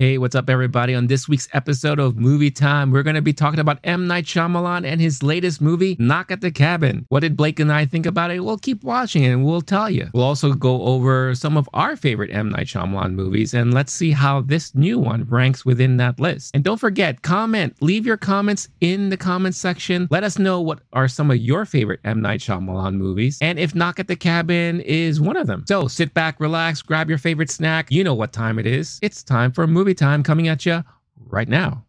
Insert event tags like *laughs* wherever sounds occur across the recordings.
Hey, what's up, everybody? On this week's episode of Movie Time, we're going to be talking about M. Night Shyamalan and his latest movie, Knock at the Cabin. What did Blake and I think about it? We'll keep watching and we'll tell you. We'll also go over some of our favorite M. Night Shyamalan movies and let's see how this new one ranks within that list. And don't forget, comment, leave your comments in the comment section. Let us know what are some of your favorite M. Night Shyamalan movies and if Knock at the Cabin is one of them. So sit back, relax, grab your favorite snack. You know what time it is. It's time for movie time coming at you right now.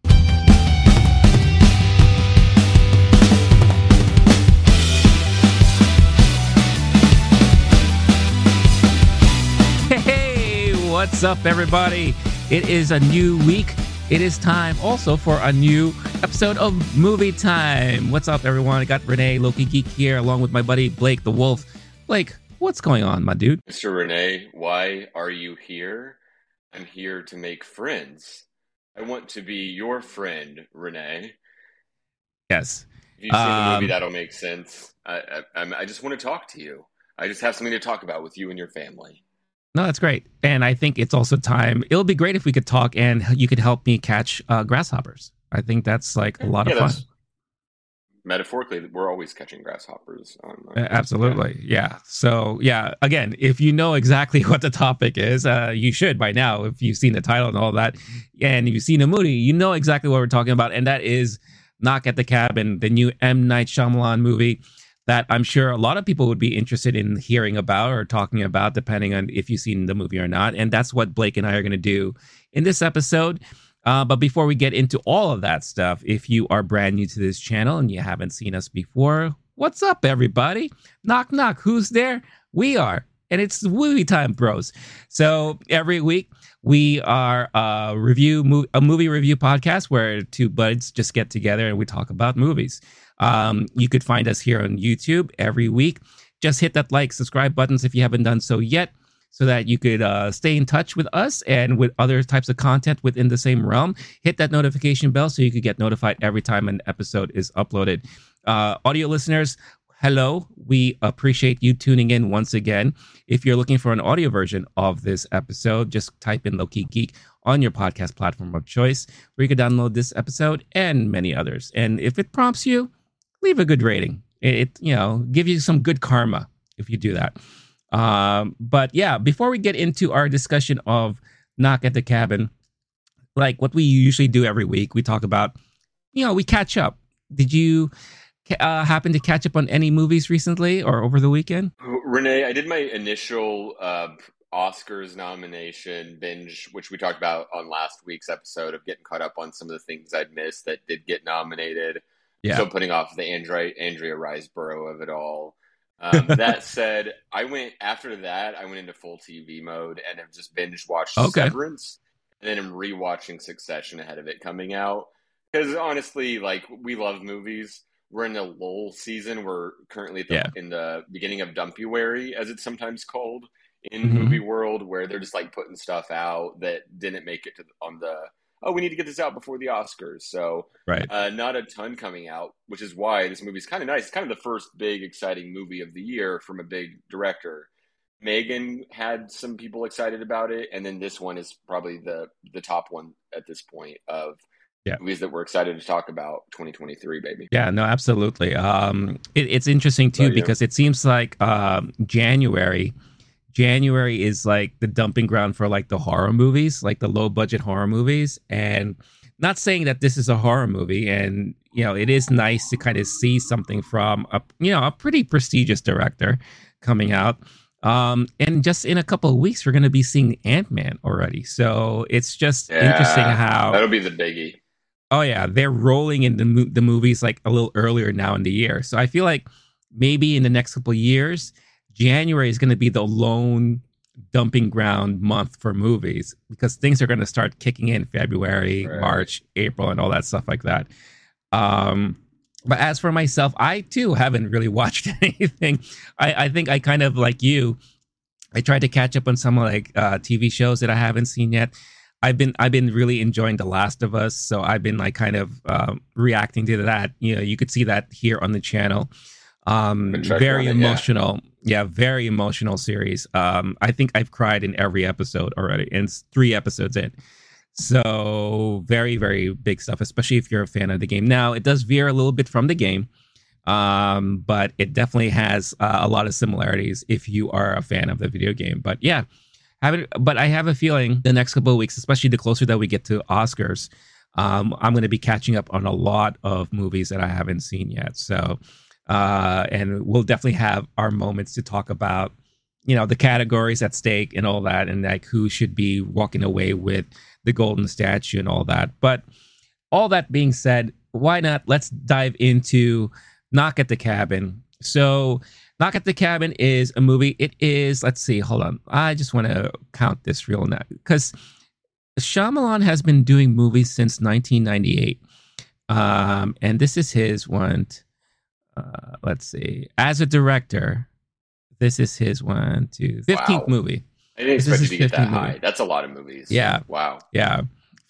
Hey, what's up, everybody? It is a new week. It is time also for a new episode of Movie Time. What's up, everyone? I got Renee Loki Geek here along with my buddy Blake the Wolf. Blake, what's going on, my dude? Mr. Renee, why are you here? I'm here to make friends. I want to be your friend, Renee. Yes. If you've seen the movie, Um, that'll make sense. I, I, I just want to talk to you. I just have something to talk about with you and your family. No, that's great. And I think it's also time. It'll be great if we could talk and you could help me catch uh, grasshoppers. I think that's like a lot Yeah, of fun. Metaphorically, we're always catching grasshoppers. On, Absolutely. Yeah. So, yeah, again, if you know exactly *laughs* what the topic is, uh, you should by now, if you've seen the title and all that, and if you've seen the movie, you know exactly what we're talking about. And that is Knock at the Cabin, the new M. Night Shyamalan movie that I'm sure a lot of people would be interested in hearing about or talking about, depending on if you've seen the movie or not. And that's what Blake and I are going to do in this episode. Uh, but before we get into all of that stuff, if you are brand new to this channel and you haven't seen us before, what's up, everybody? Knock, knock. Who's there? We are. And it's movie time, bros. So every week we are uh, review a movie review podcast where two buds just get together and we talk about movies. Um, you could find us here on YouTube every week. Just hit that like, subscribe buttons if you haven't done so yet so that you could uh, stay in touch with us and with other types of content within the same realm. Hit that notification bell so you could get notified every time an episode is uploaded. Uh, audio listeners, hello. We appreciate you tuning in once again. If you're looking for an audio version of this episode, just type in Loki Geek on your podcast platform of choice, where you can download this episode and many others. And if it prompts you, leave a good rating. It you know, give you some good karma if you do that. Um, but yeah, before we get into our discussion of Knock at the Cabin, like what we usually do every week, we talk about, you know, we catch up. Did you uh, happen to catch up on any movies recently or over the weekend? Renee, I did my initial uh, Oscars nomination binge, which we talked about on last week's episode of getting caught up on some of the things I'd missed that did get nominated. Yeah. So putting off the Andrea, Andrea Riseborough of it all. Um, *laughs* that said, I went after that. I went into full TV mode and have just binge watched Okay. Severance, and then I'm rewatching Succession ahead of it coming out. Because honestly, like we love movies. We're in a lull season. We're currently at the, Yeah. in the beginning of Dumpyuary, as it's sometimes called in Mhm. movie world, where they're just like putting stuff out that didn't make it to the, on the. Oh, we need to get this out before the Oscars. So Right. uh, not a ton coming out, which is why this movie's kind of nice. It's kind of the first big, exciting movie of the year from a big director. Megan had some people excited about it, and then this one is probably the the top one at this point of Yeah. movies that we're excited to talk about. 2023, baby. Yeah, no, absolutely. Um, it, it's interesting too because it seems like um, January, January is like the dumping ground for like the horror movies, like the low budget horror movies. And not saying that this is a horror movie, and you know, it is nice to kind of see something from a you know a pretty prestigious director coming out. Um, and just in a couple of weeks, we're going to be seeing Ant Man already. So it's just interesting how That'll be the biggie. Oh yeah, they're rolling in the the movies like a little earlier now in the year. So I feel like maybe in the next couple of years, January is going to be the lone dumping ground month for movies because things are going to start kicking in February, Right. March, April, and all that stuff like that. Um, but as for myself, I too haven't really *laughs* watched anything. I, I think I kind of like you. I tried to catch up on some like uh, TV shows that I haven't seen yet. I've been I've been really enjoying The Last of Us, so I've been like kind of um, reacting to that. You know, you could see that here on the channel. Um, very emotional, yeah. yeah. very emotional series. Um, I think I've cried in every episode already, and it's three episodes in. So very very big stuff, especially if you're a fan of the game. Now it does veer a little bit from the game, um, but it definitely has uh, a lot of similarities if you are a fan of the video game. But yeah, have But I have a feeling the next couple of weeks, especially the closer that we get to Oscars, um, I'm going to be catching up on a lot of movies that I haven't seen yet. So, uh, and we'll definitely have our moments to talk about, you know, the categories at stake and all that, and like who should be walking away with the golden statue and all that. But all that being said, why not? Let's dive into Knock at the Cabin. So, Knock at the Cabin is a movie. It is, let's see, hold on. I just want to count this real now because Shyamalan has been doing movies since 1998. Um, and this is his one. Uh, let's see. As a director, this is his one, two, 15th wow. movie. I didn't expect it to get that high. Movie. That's a lot of movies. Yeah. Wow. Yeah.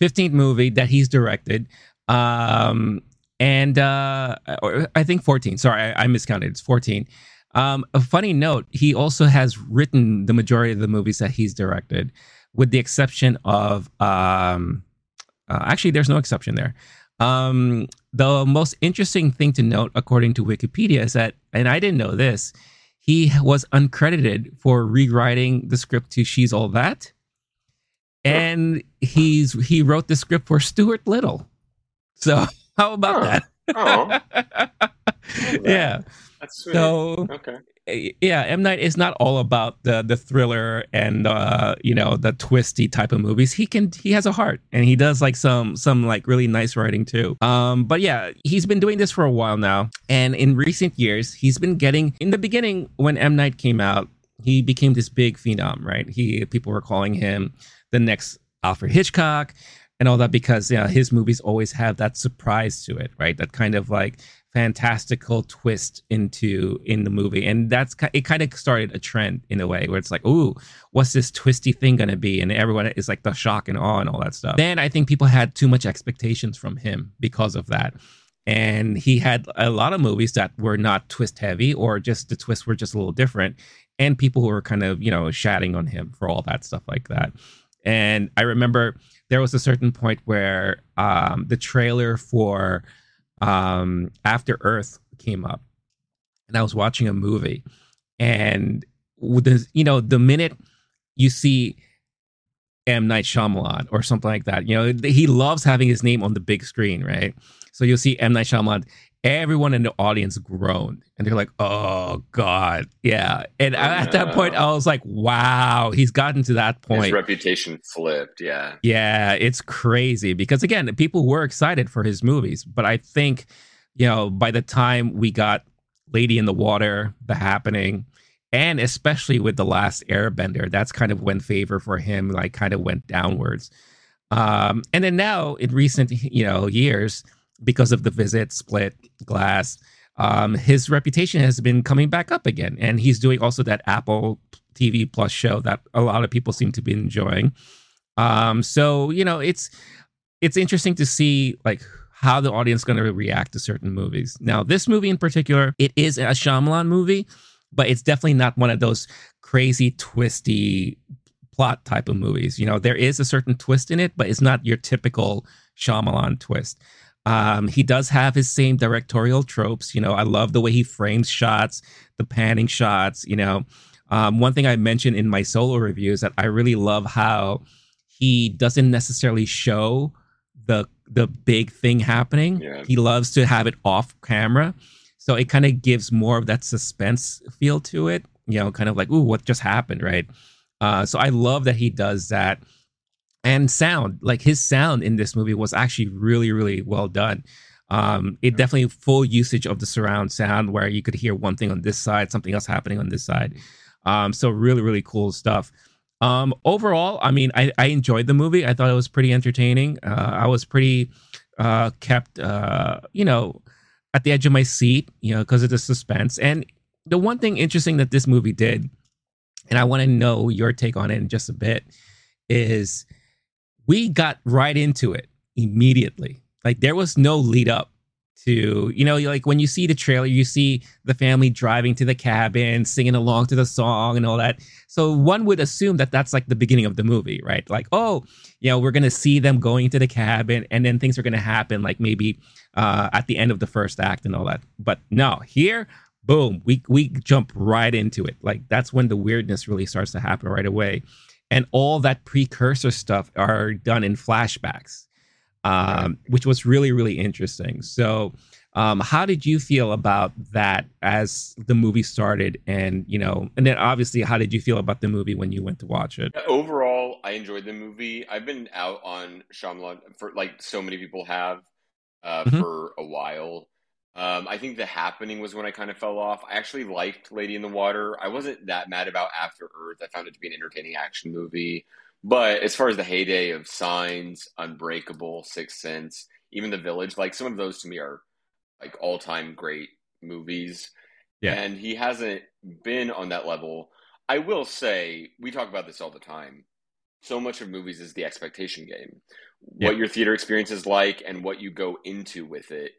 15th movie that he's directed. Um, and uh, I think 14. Sorry, I, I miscounted. It's 14. Um, a funny note, he also has written the majority of the movies that he's directed, with the exception of um, uh, actually, there's no exception there. Um, the most interesting thing to note, according to Wikipedia, is that, and I didn't know this, he was uncredited for rewriting the script to "She's All That," and he's he wrote the script for Stuart Little. So *laughs* how about huh. that? Oh. *laughs* yeah. That's sweet. So okay. Yeah, M Night is not all about the the thriller and uh, you know the twisty type of movies. He can he has a heart and he does like some some like really nice writing too. Um, but yeah, he's been doing this for a while now, and in recent years, he's been getting. In the beginning, when M Night came out, he became this big phenom, right? He people were calling him the next Alfred Hitchcock and all that because you know, his movies always have that surprise to it, right? That kind of like fantastical twist into in the movie. And that's it kind of started a trend in a way where it's like ooh what's this twisty thing gonna be? And everyone is like the shock and awe and all that stuff. Then i think people had too much expectations from him because of that. And he had a lot of movies that were not twist heavy or just the twists were just a little different. And people who were kind of you know shatting on him for all that stuff like that. And i remember there was a certain point where um, the trailer for um, After Earth came up, and I was watching a movie, and the you know the minute you see M Night Shyamalan or something like that, you know he loves having his name on the big screen, right? So you'll see M Night Shyamalan. Everyone in the audience groaned, and they're like, "Oh God, yeah!" And oh, at no. that point, I was like, "Wow, he's gotten to that point." His reputation flipped, yeah, yeah, it's crazy because again, people were excited for his movies, but I think, you know, by the time we got Lady in the Water, The Happening, and especially with the last Airbender, that's kind of when favor for him like kind of went downwards. Um, and then now in recent, you know, years because of the visit, split, glass. Um, his reputation has been coming back up again, and he's doing also that Apple TV Plus show that a lot of people seem to be enjoying. Um, so you know, it's it's interesting to see like how the audience going to react to certain movies. Now, this movie in particular, it is a Shyamalan movie, but it's definitely not one of those crazy twisty plot type of movies. You know, there is a certain twist in it, but it's not your typical Shyamalan twist. Um, he does have his same directorial tropes. You know, I love the way he frames shots, the panning shots. You know, um, one thing I mentioned in my solo review is that I really love how he doesn't necessarily show the the big thing happening. Yeah. He loves to have it off camera, so it kind of gives more of that suspense feel to it. You know, kind of like, ooh, what just happened, right? Uh, so I love that he does that and sound like his sound in this movie was actually really really well done. Um it definitely full usage of the surround sound where you could hear one thing on this side something else happening on this side. Um so really really cool stuff. Um overall i mean i i enjoyed the movie. I thought it was pretty entertaining. Uh i was pretty uh kept uh you know at the edge of my seat, you know, because of the suspense. And the one thing interesting that this movie did, and I want to know your take on it in just a bit, is we got right into it immediately. Like there was no lead up to, you know, like when you see the trailer, you see the family driving to the cabin, singing along to the song and all that. So one would assume that that's like the beginning of the movie, right? Like, oh, you know, we're going to see them going to the cabin and then things are going to happen like maybe uh, at the end of the first act and all that. But no, here, boom, we, we jump right into it. Like that's when the weirdness really starts to happen right away. And all that precursor stuff are done in flashbacks um, which was really really interesting. So, um, how did you feel about that as the movie started, and you know, and then obviously, how did you feel about the movie when you went to watch it? Overall, I enjoyed the movie. I've been out on Shyamalan for like so many people have uh, mm-hmm. for a while. Um, I think The Happening was when I kind of fell off. I actually liked Lady in the Water. I wasn't that mad about After Earth. I found it to be an entertaining action movie. But as far as the heyday of Signs, Unbreakable, Sixth Sense, even The Village, like some of those to me are like all time great movies. Yeah. And he hasn't been on that level. I will say, we talk about this all the time. So much of movies is the expectation game. Yeah. What your theater experience is like and what you go into with it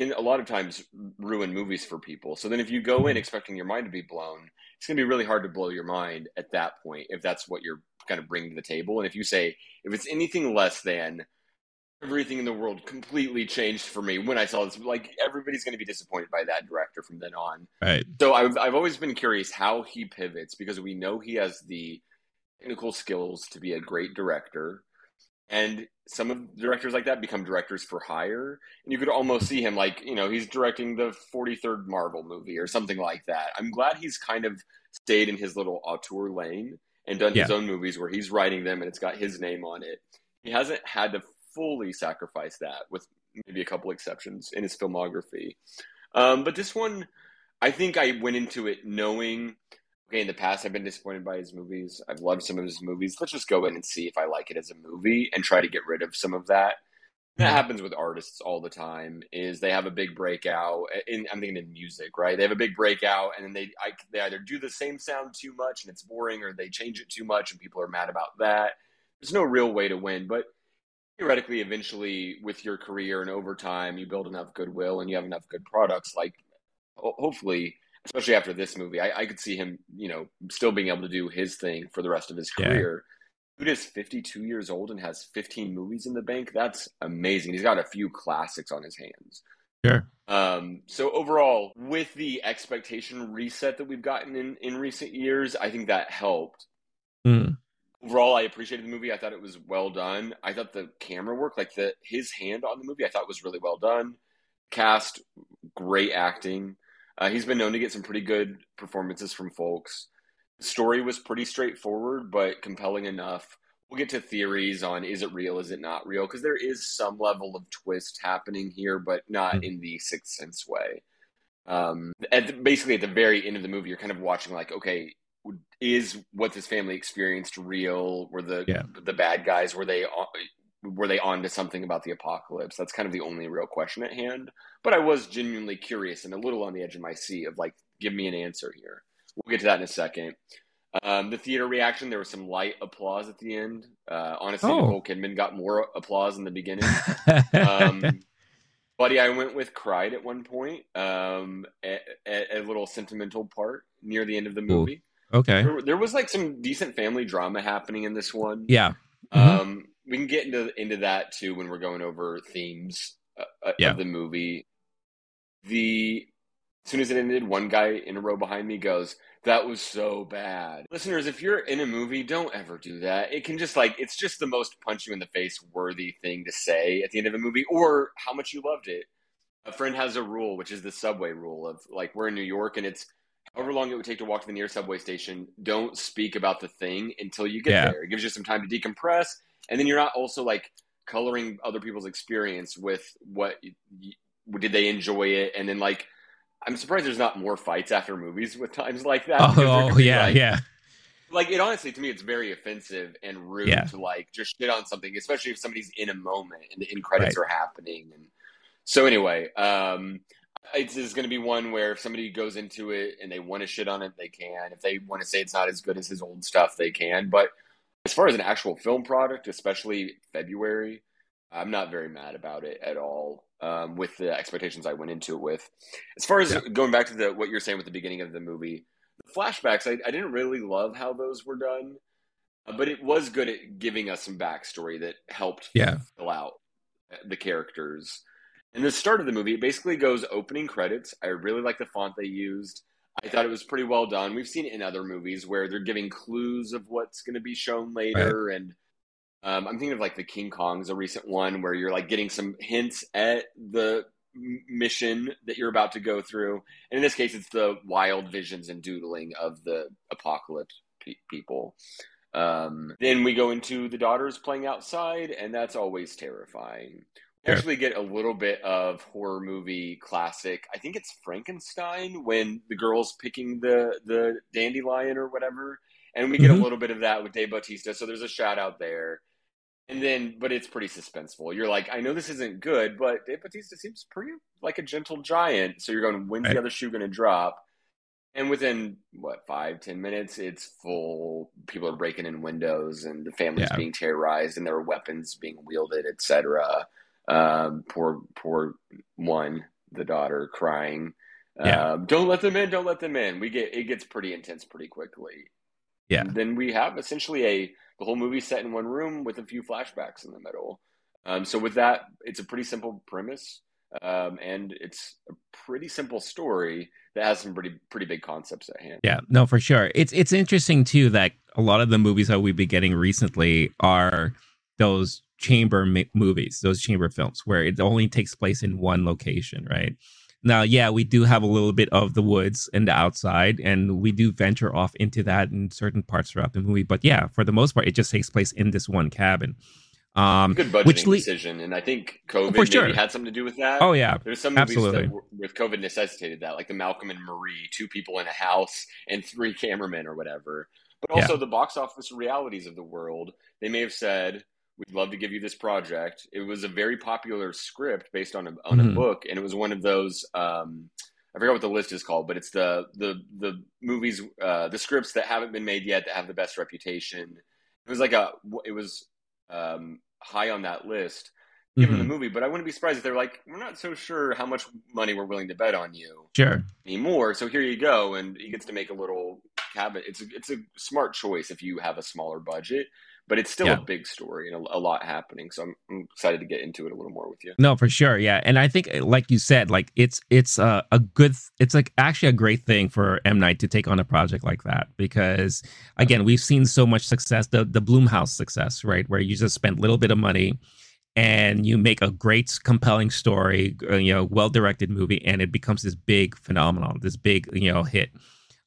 can a lot of times ruin movies for people. So then if you go in mm-hmm. expecting your mind to be blown, it's going to be really hard to blow your mind at that point if that's what you're kind of bringing to the table. And if you say, if it's anything less than everything in the world completely changed for me when I saw this, like everybody's going to be disappointed by that director from then on. Right. So I've, I've always been curious how he pivots because we know he has the technical skills to be a great director. And some of directors like that become directors for hire. And you could almost see him like, you know, he's directing the 43rd Marvel movie or something like that. I'm glad he's kind of stayed in his little auteur lane and done yeah. his own movies where he's writing them and it's got his name on it. He hasn't had to fully sacrifice that, with maybe a couple exceptions in his filmography. Um, but this one, I think I went into it knowing. Okay, in the past, I've been disappointed by his movies. I've loved some of his movies. Let's just go in and see if I like it as a movie and try to get rid of some of that that hmm. happens with artists all the time is they have a big breakout in i'm thinking in music right they have a big breakout and then they I, they either do the same sound too much and it's boring or they change it too much and people are mad about that there's no real way to win but theoretically eventually with your career and over time you build enough goodwill and you have enough good products like hopefully especially after this movie i, I could see him you know still being able to do his thing for the rest of his career yeah dude is 52 years old and has 15 movies in the bank. That's amazing. He's got a few classics on his hands. Sure. Um, so overall, with the expectation reset that we've gotten in, in recent years, I think that helped. Mm. Overall, I appreciated the movie. I thought it was well done. I thought the camera work, like the his hand on the movie, I thought was really well done. Cast, great acting. Uh, he's been known to get some pretty good performances from folks. The story was pretty straightforward, but compelling enough. We'll get to theories on is it real, is it not real, because there is some level of twist happening here, but not mm-hmm. in the Sixth Sense way. Um, at the, basically, at the very end of the movie, you're kind of watching like, okay, is what this family experienced real? Were the yeah. the bad guys were they were they on to something about the apocalypse? That's kind of the only real question at hand. But I was genuinely curious and a little on the edge of my seat of like, give me an answer here. We'll get to that in a second. Um, the theater reaction, there was some light applause at the end. Uh, honestly, oh. Nicole Kidman got more applause in the beginning. *laughs* um, Buddy, I went with cried at one point, um, at, at, a little sentimental part near the end of the movie. Ooh. Okay. There, there, was like some decent family drama happening in this one. Yeah. Mm-hmm. Um, we can get into into that too when we're going over themes uh, uh yeah. of the movie. The as soon as it ended, one guy in a row behind me goes, That was so bad. Listeners, if you're in a movie, don't ever do that. It can just like, it's just the most punch you in the face worthy thing to say at the end of a movie or how much you loved it. A friend has a rule, which is the subway rule of like, we're in New York and it's however long it would take to walk to the nearest subway station. Don't speak about the thing until you get yeah. there. It gives you some time to decompress. And then you're not also like coloring other people's experience with what did they enjoy it and then like I'm surprised there's not more fights after movies with times like that. Oh, *laughs* yeah, like, yeah. Like it honestly to me it's very offensive and rude yeah. to like just shit on something, especially if somebody's in a moment and the end credits right. are happening. And so anyway, um, it's, it's going to be one where if somebody goes into it and they want to shit on it, they can. If they want to say it's not as good as his old stuff, they can. But as far as an actual film product, especially February, I'm not very mad about it at all. Um, with the expectations I went into it with. As far as yeah. going back to the what you're saying with the beginning of the movie, the flashbacks, I, I didn't really love how those were done, uh, but it was good at giving us some backstory that helped yeah. fill out the characters. In the start of the movie, it basically goes opening credits. I really like the font they used. I thought it was pretty well done. We've seen it in other movies where they're giving clues of what's going to be shown later, right. and um, I'm thinking of like the King Kong's a recent one where you're like getting some hints at the mission that you're about to go through. And in this case, it's the wild visions and doodling of the apocalypse pe- people. Um, then we go into the daughters playing outside, and that's always terrifying. Actually get a little bit of horror movie classic. I think it's Frankenstein when the girl's picking the the dandelion or whatever, and we get mm-hmm. a little bit of that with Dave Bautista. So there's a shout out there. And then, but it's pretty suspenseful. You're like, I know this isn't good, but Dave Bautista seems pretty like a gentle giant. So you're going, when's right. the other shoe going to drop? And within what five ten minutes, it's full. People are breaking in windows, and the family's yeah. being terrorized, and there are weapons being wielded, etc. Um, poor, poor one, the daughter crying. Yeah. Um, don't let them in. Don't let them in. We get it gets pretty intense pretty quickly. Yeah. And then we have essentially a the whole movie set in one room with a few flashbacks in the middle. Um, so with that, it's a pretty simple premise, um, and it's a pretty simple story that has some pretty pretty big concepts at hand. Yeah, no, for sure. It's it's interesting too that a lot of the movies that we've been getting recently are those chamber ma- movies, those chamber films where it only takes place in one location, right? Now, yeah, we do have a little bit of the woods and the outside, and we do venture off into that in certain parts throughout the movie. But yeah, for the most part, it just takes place in this one cabin. Um, Good budgeting which le- decision, and I think COVID maybe sure. had something to do with that. Oh yeah, there's some movies Absolutely. that with COVID necessitated that, like the Malcolm and Marie, two people in a house and three cameramen or whatever. But also yeah. the box office realities of the world. They may have said, we'd love to give you this project. It was a very popular script based on a on mm-hmm. a book, and it was one of those. Um, I forgot what the list is called, but it's the the the movies, uh, the scripts that haven't been made yet that have the best reputation. It was like a, it was um, high on that list given mm-hmm. the movie. But I wouldn't be surprised if they're like, we're not so sure how much money we're willing to bet on you, sure, anymore. So here you go, and he gets to make a little cabin. It's a, it's a smart choice if you have a smaller budget but it's still yeah. a big story and a, a lot happening. So I'm, I'm, excited to get into it a little more with you. No, for sure, yeah. And I think, like you said, like it's it's a, a good, it's like actually a great thing for M Night to take on a project like that because again, we've seen so much success, the the Blumhouse success, right, where you just spend a little bit of money and you make a great compelling story uh, you know well directed movie and it becomes this big phenomenon this big you know hit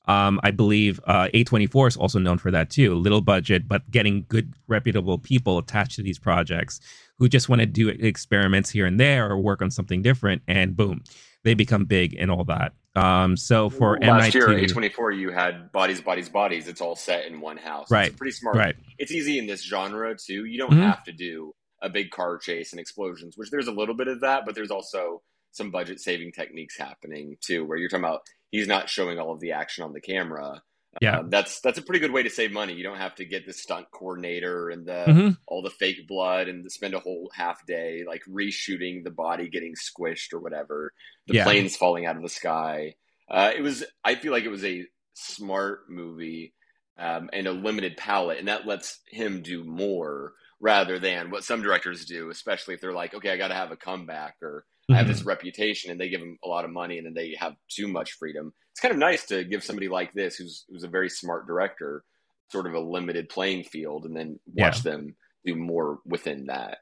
um, I believe uh, A24 is also known for that too. Little budget, but getting good, reputable people attached to these projects who just want to do experiments here and there or work on something different, and boom, they become big and all that. Um, so for last year, A24, you had bodies, bodies, bodies. It's all set in one house. Right. It's pretty smart. Right. It's easy in this genre too. You don't mm-hmm. have to do a big car chase and explosions, which there's a little bit of that, but there's also some budget saving techniques happening too, where you're talking about he's not showing all of the action on the camera. Yeah, um, that's that's a pretty good way to save money. You don't have to get the stunt coordinator and the mm-hmm. all the fake blood and spend a whole half day like reshooting the body getting squished or whatever. The yeah. planes falling out of the sky. Uh, it was. I feel like it was a smart movie um, and a limited palette, and that lets him do more rather than what some directors do, especially if they're like, okay, I got to have a comeback or mm-hmm. I have this mm-hmm. reputation, and they give them a lot of money, and then they have too much freedom. It's kind of nice to give somebody like this, who's who's a very smart director, sort of a limited playing field, and then watch yeah. them do more within that.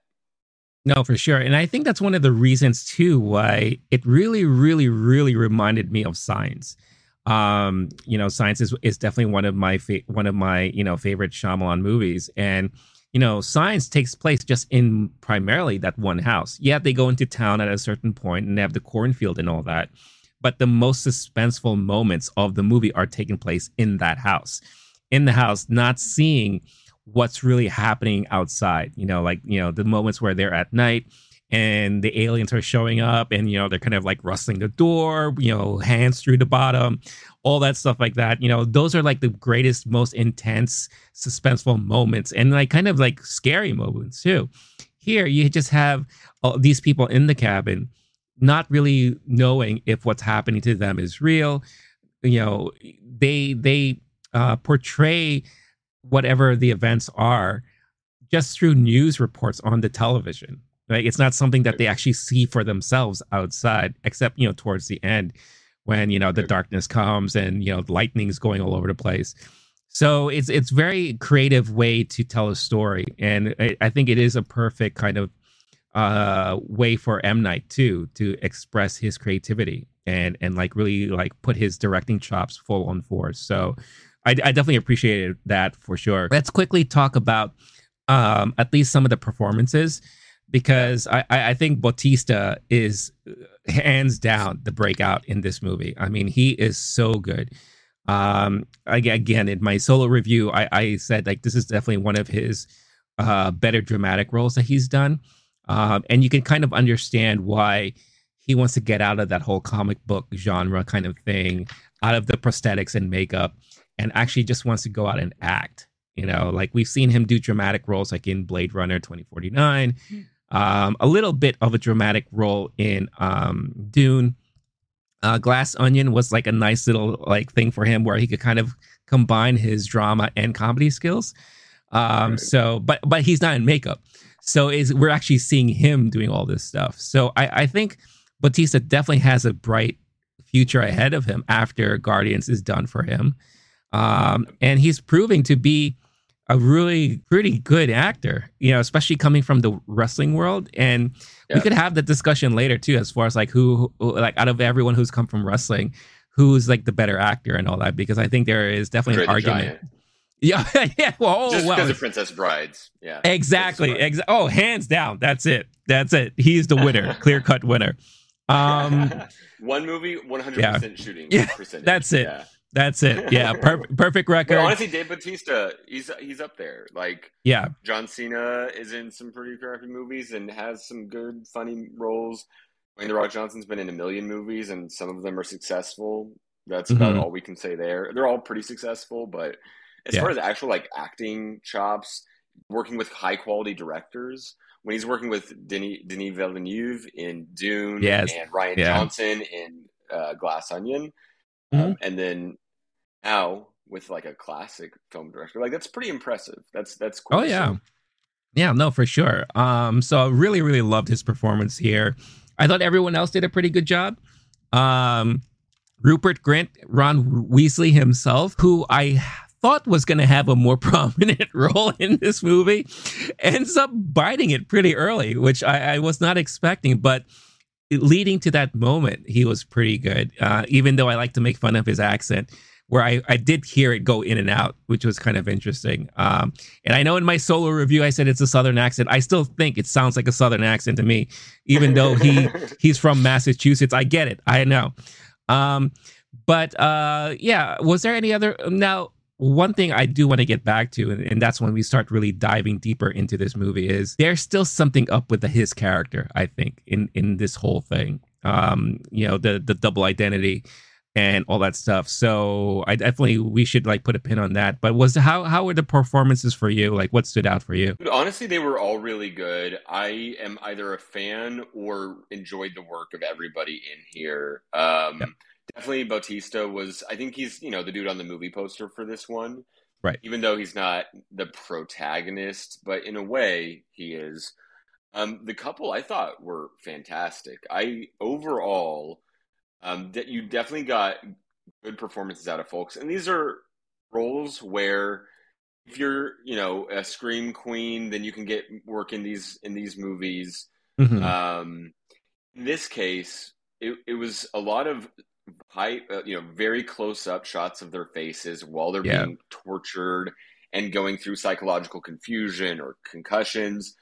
No, for sure. And I think that's one of the reasons too why it really, really, really reminded me of Signs. Um, you know, Signs is, is definitely one of my fa- one of my, you know, favorite Shyamalan movies. And you know, Signs takes place just in primarily that one house. Yeah, they go into town at a certain point and they have the cornfield and all that. But the most suspenseful moments of the movie are taking place in that house. In the house, not seeing what's really happening outside. You know, like, you know, the moments where they're at night and the aliens are showing up and you know they're kind of like rustling the door you know hands through the bottom all that stuff like that. You know those are like the greatest most intense suspenseful moments and like kind of like scary moments too. Here you just have all these people in the cabin not really knowing if what's happening to them is real. You know they they uh, portray whatever the events are just through news reports on the television right? It's not something that they actually see for themselves outside except you know towards the end when you know the darkness comes and you know lightning's going all over the place. So it's it's very creative way to tell a story and i, I think it is a perfect kind of uh way for m. Night too to express his creativity and and like really like put his directing chops full on force. So I, I definitely appreciated that for sure. Let's quickly talk about um at least some of the performances because I, I think Bautista is uh, hands down the breakout in this movie. I mean, he is so good. Um, again, in my solo review, I, I said like this is definitely one of his uh, better dramatic roles that he's done, um, and you can kind of understand why he wants to get out of that whole comic book genre kind of thing, out of the prosthetics and makeup, and actually just wants to go out and act. You know, like we've seen him do dramatic roles like in Blade Runner 2049 um, a little bit of a dramatic role in um, Dune. Uh, Glass Onion was like a nice little like thing for him where he could kind of combine his drama and comedy skills. Um, right. So, but but he's not in makeup, so is we're actually seeing him doing all this stuff. So I, I think Bautista definitely has a bright future ahead of him after Guardians is done for him, um, and he's proving to be a really pretty good actor, you know, especially coming from the wrestling world. And yeah. we could have the discussion later too, as far as like who, who, like out of everyone who's come from wrestling, who's like the better actor and all that, because I think there is definitely an argument. Yeah, *laughs* yeah. Well, oh, just well. because of Princess Brides. Yeah, exactly. Exa- oh, hands down. That's it. That's it. He's the winner, *laughs* clear cut winner. Um, *laughs* one movie, one hundred percent shooting. Yeah, percentage. that's it. Yeah. That's it. Yeah, *laughs* per- perfect record. But honestly, Dave Bautista, he's he's up there. Like, yeah, John Cena is in some pretty crappy movies and has some good, funny roles. Wayne the Rock Johnson's been in a million movies, and some of them are successful. That's about mm-hmm. all we can say there. They're all pretty successful, but as yeah. far as actual like acting chops, working with high quality directors, when he's working with Denis, Denis Villeneuve in Dune yes. and Rian yeah. Johnson in uh, Glass Onion, mm-hmm. um, and then now with like a classic film director. Like that's pretty impressive. That's that's cool. Oh yeah. Yeah, no, for sure. Um, so I really, really loved his performance here. I thought everyone else did a pretty good job. Um, Rupert Grint, Ron Weasley himself, who I thought was going to have a more *laughs* prominent role in this movie, ends up biting it pretty early, which I, I was not expecting. But leading to that moment, he was pretty good. Uh, even though I like to make fun of his accent, where I, I did hear it go in and out, which was kind of interesting. Um, and I know in my solo review I said it's a southern accent. I still think it sounds like a southern accent to me, even though he *laughs* he's from Massachusetts. I get it. I know. Um, but uh, yeah, was there any other now? One thing I do want to get back to, and, and, that's when we start really diving deeper into this movie, is there's still something up with the, his character. I think in in this whole thing, um, you know, the the double identity and all that stuff. So I definitely we should like put a pin on that. But was how how were the performances for you? Like what stood out for you? Honestly, they were all really good. I am either a fan or enjoyed the work of everybody in here. Um, yeah. Definitely Bautista was. I think he's you know the dude on the movie poster for this one. Right. Even though he's not the protagonist, but in a way he is. Um, the couple I thought were fantastic. I overall um, that you definitely got good performances out of folks, and these are roles where if you're you know a scream queen, then you can get work in these in these movies. Mm-hmm. Um, in this case, it, it was a lot of high, uh, you know, very close up shots of their faces while they're yeah. being tortured and going through psychological confusion or concussions.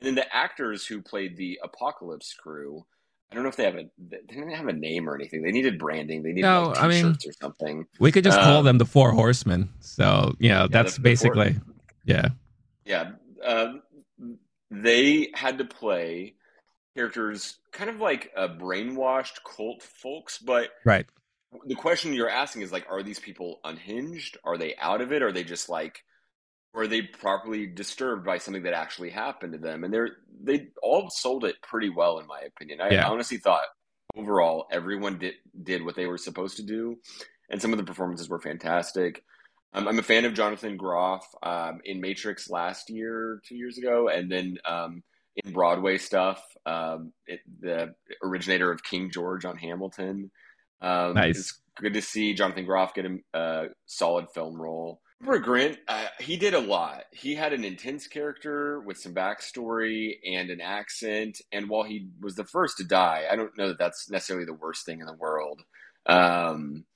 And then the actors who played the apocalypse crew I don't know if they have a they didn't have a name or anything. They needed branding. They needed no, like, I mean, or something. We could just um, call them the Four Horsemen. So you know, yeah, that's the, basically the four, yeah. Yeah. Uh, they had to play characters kind of like a brainwashed cult folks, but right. The question you're asking is like, are these people unhinged? Are they out of it? Are they just like, or are they properly disturbed by something that actually happened to them? And they're they all sold it pretty well, in my opinion. I, Yeah. Honestly thought overall everyone did did what they were supposed to do, and some of the performances were fantastic. Um, I'm a fan of Jonathan Groff um, in Matrix last year, two years ago, and then um, in Broadway stuff, um, it, the originator of King George on Hamilton. Um, Nice. It's good to see Jonathan Groff get a, a solid film role. Rupert Grint, uh, he did a lot. He had an intense character with some backstory and an accent. And while he was the first to die, I don't know that that's necessarily the worst thing in the world. Um,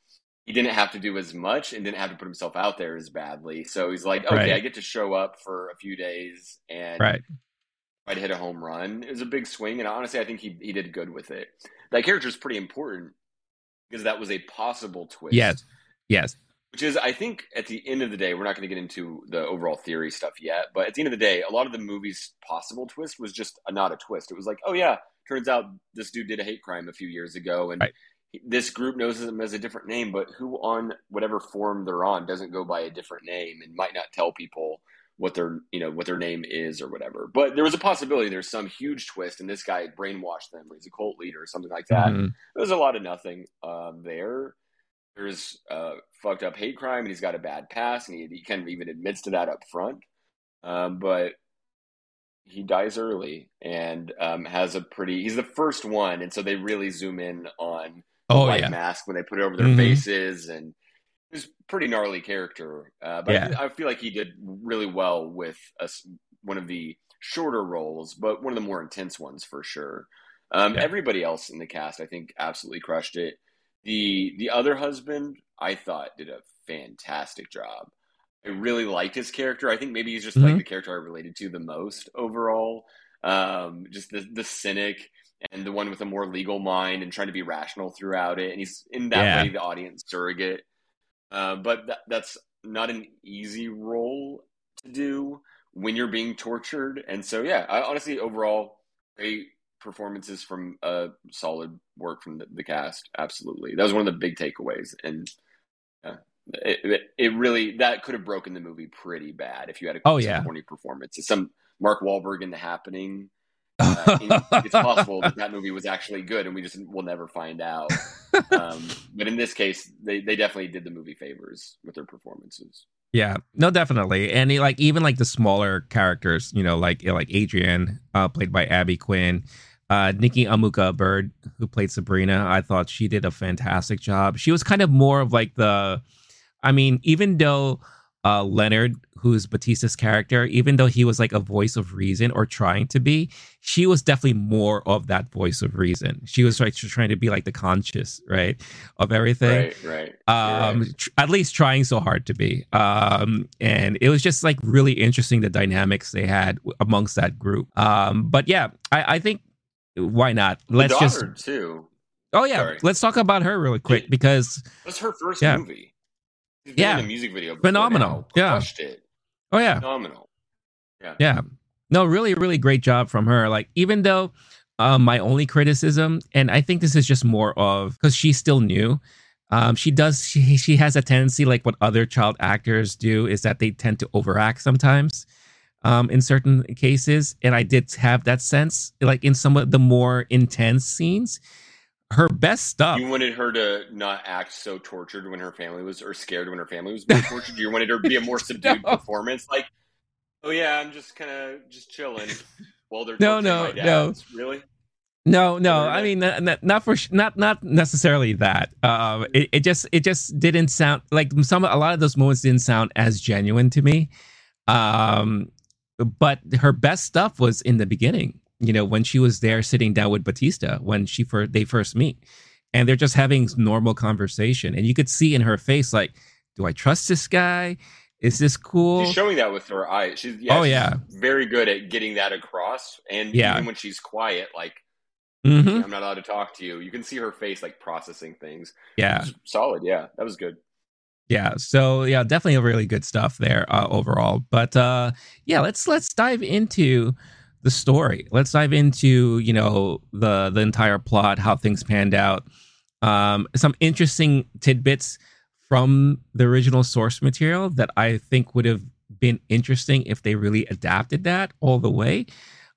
he didn't have to do as much and didn't have to put himself out there as badly. So he's like, okay, Right. I get to show up for a few days and Right. To hit a home run. It was a big swing, and honestly, I think he he did good with it. That character is pretty important because that was a possible twist. Yes. Yes. Which is, I think, at the end of the day, we're not going to get into the overall theory stuff yet, but at the end of the day, a lot of the movie's possible twist was just a, not a twist. It was like, oh yeah, turns out this dude did a hate crime a few years ago, and Right. this group knows him as a different name, but who on whatever form they're on doesn't go by a different name and might not tell people what their you know what their name is or whatever. But there was a possibility there's some huge twist, and this guy brainwashed them, or he's a cult leader or something like that. Mhm. There's a lot of nothing um, there. There's uh, fucked up hate crime, and he's got a bad past, and he, he kind of even admits to that up front. Um, but he dies early and um, has a pretty. He's the first one, and so they really zoom in on the Oh white yeah. mask when they put it over their Mhm. faces, and was a pretty gnarly character. Uh, but Yeah. I, I feel like he did really well with us one of the shorter roles, but one of the more intense ones for sure. Um, Yeah. Everybody else in the cast, I think, absolutely crushed it. The the other husband, I thought, did a fantastic job. I really liked his character. I think maybe he's just like Mhm. the character I related to the most overall. Um, just the the cynic and the one with a more legal mind and trying to be rational throughout it. And he's in that Yeah. way the audience surrogate. Uh, but that, that's not an easy role to do when you're being tortured. And so, yeah, I, honestly, overall, great performances from uh, solid work from the, the cast. Absolutely, that was one of the big takeaways. And uh, it, it, it really that could have broken the movie pretty bad if you had a Oh, yeah. corny performance. It's some Mark Wahlberg in The Happening. Uh, *laughs* it's possible that that movie was actually good, and we just will never find out. *laughs* Um, but in this case, they, they definitely did the movie favors with their performances. Yeah, no, definitely, and he, like even like the smaller characters, you know, like like Adrian, uh, played by Abby Quinn, uh, Nikki Amuka Bird, who played Sabrina. I thought she did a fantastic job. She was kind of more of like the, I mean, even though uh, Leonard, who's Bautista's character, even though he was like a voice of reason or trying to be, she was definitely more of that voice of reason. She was like trying to be like the conscious, right, of everything Right, right. um right. tr- at least trying so hard to be um and it was just like really interesting the dynamics they had w- amongst that group um but yeah i i think why not let's just too. oh yeah sorry. let's talk about her really quick because That's her first Yeah. movie. She's Yeah. in a music video. Phenomenal. Yeah. It. oh yeah Phenomenal. yeah no really really great job from her like even though um my only criticism and i think this is just more of because she's still new um she does she, she has a tendency like what other child actors do is that they tend to overact sometimes um in certain cases and i did have that sense like in some of the more intense scenes her best stuff You wanted her to not act so tortured when her family was, or scared when her family was being tortured. You wanted her to be a more *laughs* subdued No. performance, like, "Oh yeah, I'm just kind of just chilling." While they're No, no, my dad. no. really. No, no. I mean, not, not, for sh- not not necessarily that. Um, it, it just it just didn't sound like some a lot of those moments didn't sound as genuine to me. Um, but her best stuff was in the beginning. You know, when she was there sitting down with Bautista when she first they first meet, and they're just having normal conversation, and you could see in her face like, do I trust this guy? Is this cool? She's showing that with her eyes. She's yeah, Oh, yeah. very good at getting that across. And Yeah. even when she's quiet, like Mm-hmm. I'm not allowed to talk to you, you can see her face like processing things. Yeah. Solid. Yeah, that was good. yeah so yeah definitely a really good stuff there uh, overall but uh yeah let's let's dive into the story. Let's dive into you know the the entire plot, how things panned out, um, some interesting tidbits from the original source material that I think would have been interesting if they really adapted that all the way.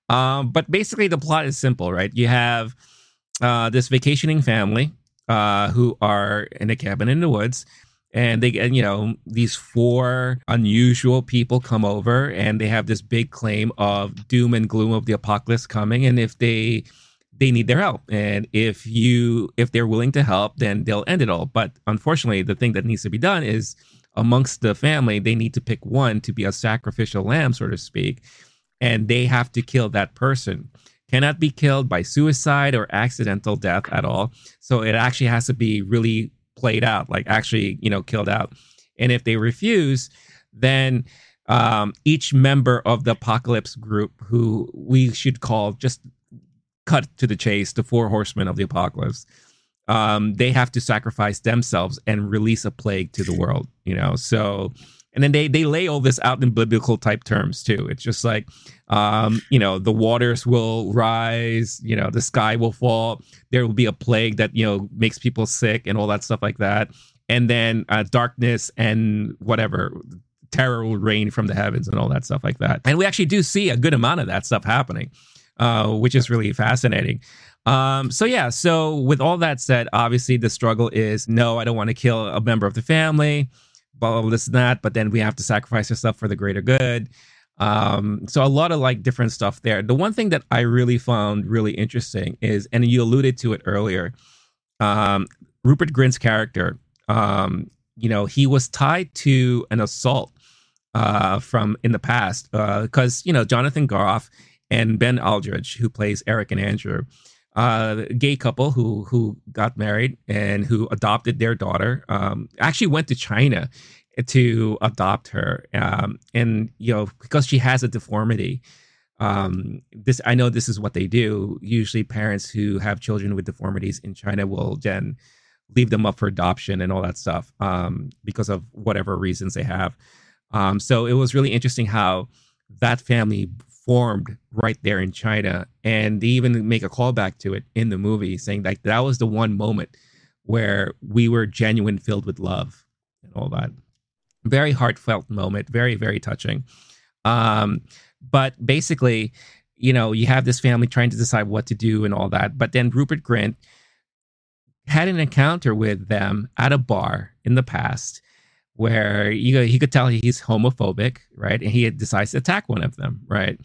Um, but basically, the plot is simple, right? You have uh, this vacationing family uh, who are in a cabin in the woods. And they, and you know, these four unusual people come over, and they have this big claim of doom and gloom of the apocalypse coming. And if they they need their help. And if you if they're willing to help then they'll end it all. But unfortunately the thing that needs to be done is amongst the family they need to pick one to be a sacrificial lamb so to speak. And they have to kill that person. Cannot be killed by suicide or accidental death at all. So it actually has to be really played out like actually you know killed out and if they refuse then um, each member of the apocalypse group who we should call just cut to the chase, the four horsemen of the apocalypse, um, they have to sacrifice themselves and release a plague to the world, you know? So, and then they, they lay all this out in biblical type terms too. It's just like, um, you know, the waters will rise, you know, the sky will fall. There will be a plague that, you know, makes people sick and all that stuff like that. And then uh, darkness and whatever, terror will rain from the heavens and all that stuff like that. And we actually do see a good amount of that stuff happening uh, which is really fascinating. Um, so yeah, so with all that said, obviously the struggle is no, I don't want to kill a member of the family, blah blah, this and that, but then we have to sacrifice ourselves for the greater good. Um, so a lot of like different stuff there. The one thing that I really found really interesting is, and you alluded to it earlier, um, Rupert Grint's character. Um, you know, he was tied to an assault uh, from in the past because uh, you know Jonathan Groff and Ben Aldridge, who plays Eric and Andrew, uh, gay couple who who got married and who adopted their daughter. Um, actually went to China to adopt her, um, and you know because she has a deformity. Um, this I know this is what they do. Usually, parents who have children with deformities in China will then leave them up for adoption and all that stuff um, because of whatever reasons they have. Um, so it was really interesting how that family formed right there in China. And they even make a callback to it in the movie, saying like that was the one moment where we were genuine, filled with love and all that. Very heartfelt moment, very, very touching. Um, but basically, you know, you have this family trying to decide what to do and all that. But then Rupert Grint had an encounter with them at a bar in the past where you he could tell he's homophobic, right? And he decides to attack one of them, right?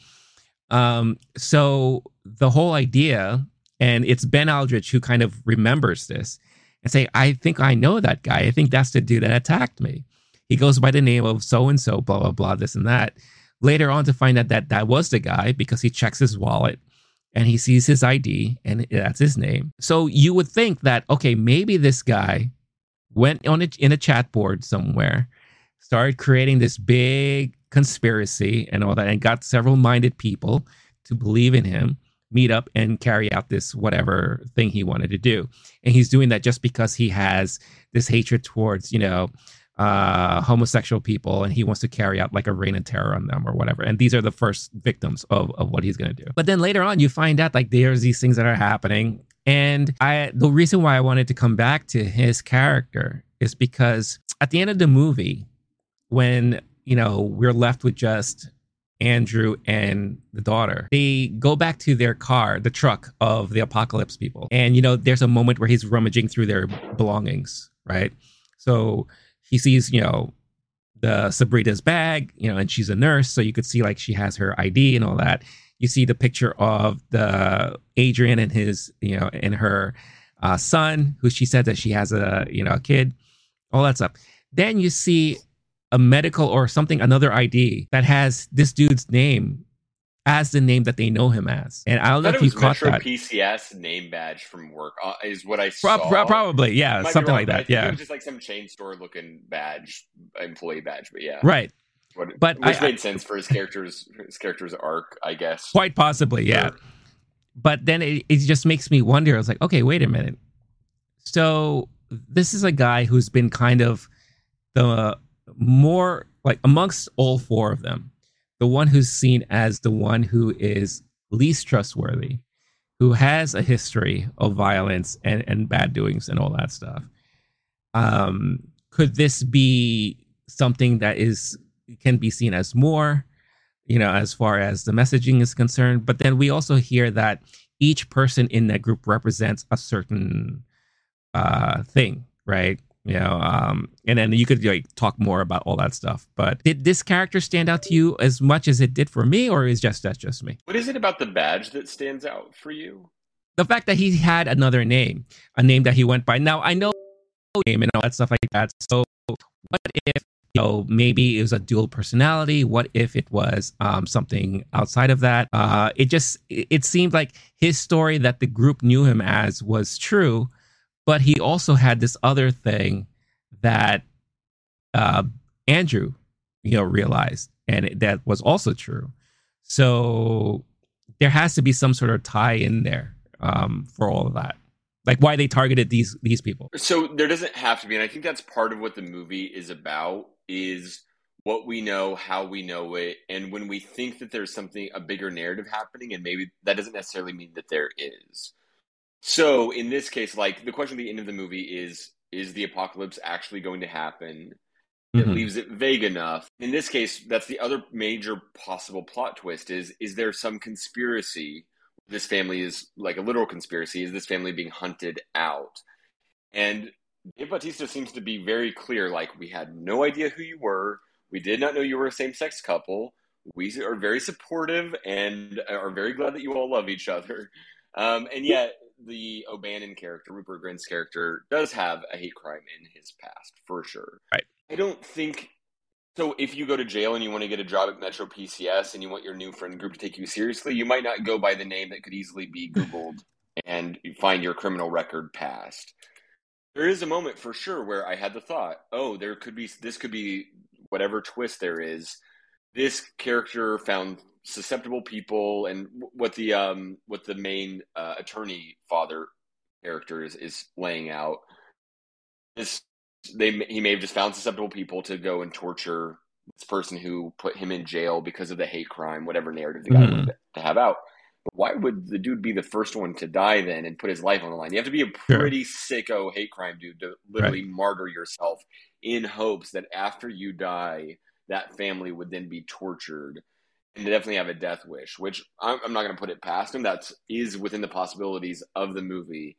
Um, so the whole idea, and it's Ben Aldridge who kind of remembers this and say, I think I know that guy. I think that's the dude that attacked me. He goes by the name of so and so, blah, blah, blah, this and that. Later on to find out that that was the guy because he checks his wallet and he sees his ID and that's his name. So you would think that, okay, maybe this guy went on a, in a chat board somewhere, started creating this big conspiracy and all that, and got several minded people to believe in him, meet up and carry out this whatever thing he wanted to do. And he's doing that just because he has this hatred towards, you know, uh, homosexual people and he wants to carry out like a reign of terror on them or whatever. And these are the first victims of, of what he's going to do. But then later on, you find out like there's these things that are happening and I the reason why I wanted to come back to his character is because at the end of the movie, when you know we're left with just Andrew and the daughter, they go back to their car, the truck of the apocalypse people. And you know, there's a moment where he's rummaging through their belongings, right? So he sees, you know, the Sabrina's bag, you know, and she's a nurse, so you could see like she has her ID and all that you see the picture of the Adrian and his, you know, and her uh, son, who she said that she has a, you know, a kid, all that stuff. Then you see a medical or something, another ID that has this dude's name as the name that they know him as. And I don't I know if you caught Metro that. PCS name badge from work uh, is what I saw. Pro- probably, yeah, something wrong, like that. Yeah, it was just like some chain store looking badge, employee badge, but yeah, right. What, but which I, made sense for his character's his character's arc, I guess. Quite possibly, yeah. Sure. But then it, it just makes me wonder. I was like, okay, wait a minute. So this is a guy who's been kind of the more like amongst all four of them, the one who's seen as the one who is least trustworthy, who has a history of violence and, and bad doings and all that stuff. Um, could this be something that is can be seen as more, you know, as far as the messaging is concerned? But then we also hear that each person in that group represents a certain uh, thing, right? you know um and then you could like talk more about all that stuff but did this character stand out to you as much as it did for me or is just that's just me what is it about the badge that stands out for you the fact that he had another name a name that he went by now i know name and all that stuff like that so what if you know maybe it was a dual personality what if it was um, something outside of that uh, it just it seemed like his story that the group knew him as was true but he also had this other thing that uh, Andrew, you know, realized, and it, that was also true. So there has to be some sort of tie in there um, for all of that, like why they targeted these these people. So there doesn't have to be, and I think that's part of what the movie is about. Is what we know, how we know it, and when we think that there's something a bigger narrative happening, and maybe that doesn't necessarily mean that there is. So in this case, like the question at the end of the movie is: Is the apocalypse actually going to happen? It mm-hmm. leaves it vague enough. In this case, that's the other major possible plot twist: is is there some conspiracy? This family is like a literal conspiracy. Is this family being hunted out? And Dave Bautista seems to be very clear. Like we had no idea who you were. We did not know you were a same-sex couple. We are very supportive and are very glad that you all love each other. Um, and yet, the O'Bannon character, Rupert Grint's character, does have a hate crime in his past for sure. Right. I don't think so. If you go to jail and you want to get a job at Metro PCS and you want your new friend group to take you seriously, you might not go by the name that could easily be Googled and find your criminal record past. There is a moment for sure where I had the thought, oh, there could be this could be whatever twist there is. This character found susceptible people and what the um what the main uh, attorney father character is, is laying out is they he may have just found susceptible people to go and torture this person who put him in jail because of the hate crime whatever narrative the guy mm-hmm. wanted to have out but why would the dude be the first one to die then and put his life on the line you have to be a pretty sure. sicko hate crime dude to literally right. martyr yourself in hopes that after you die that family would then be tortured and definitely have a death wish, which I'm, I'm not going to put it past him. That is within the possibilities of the movie.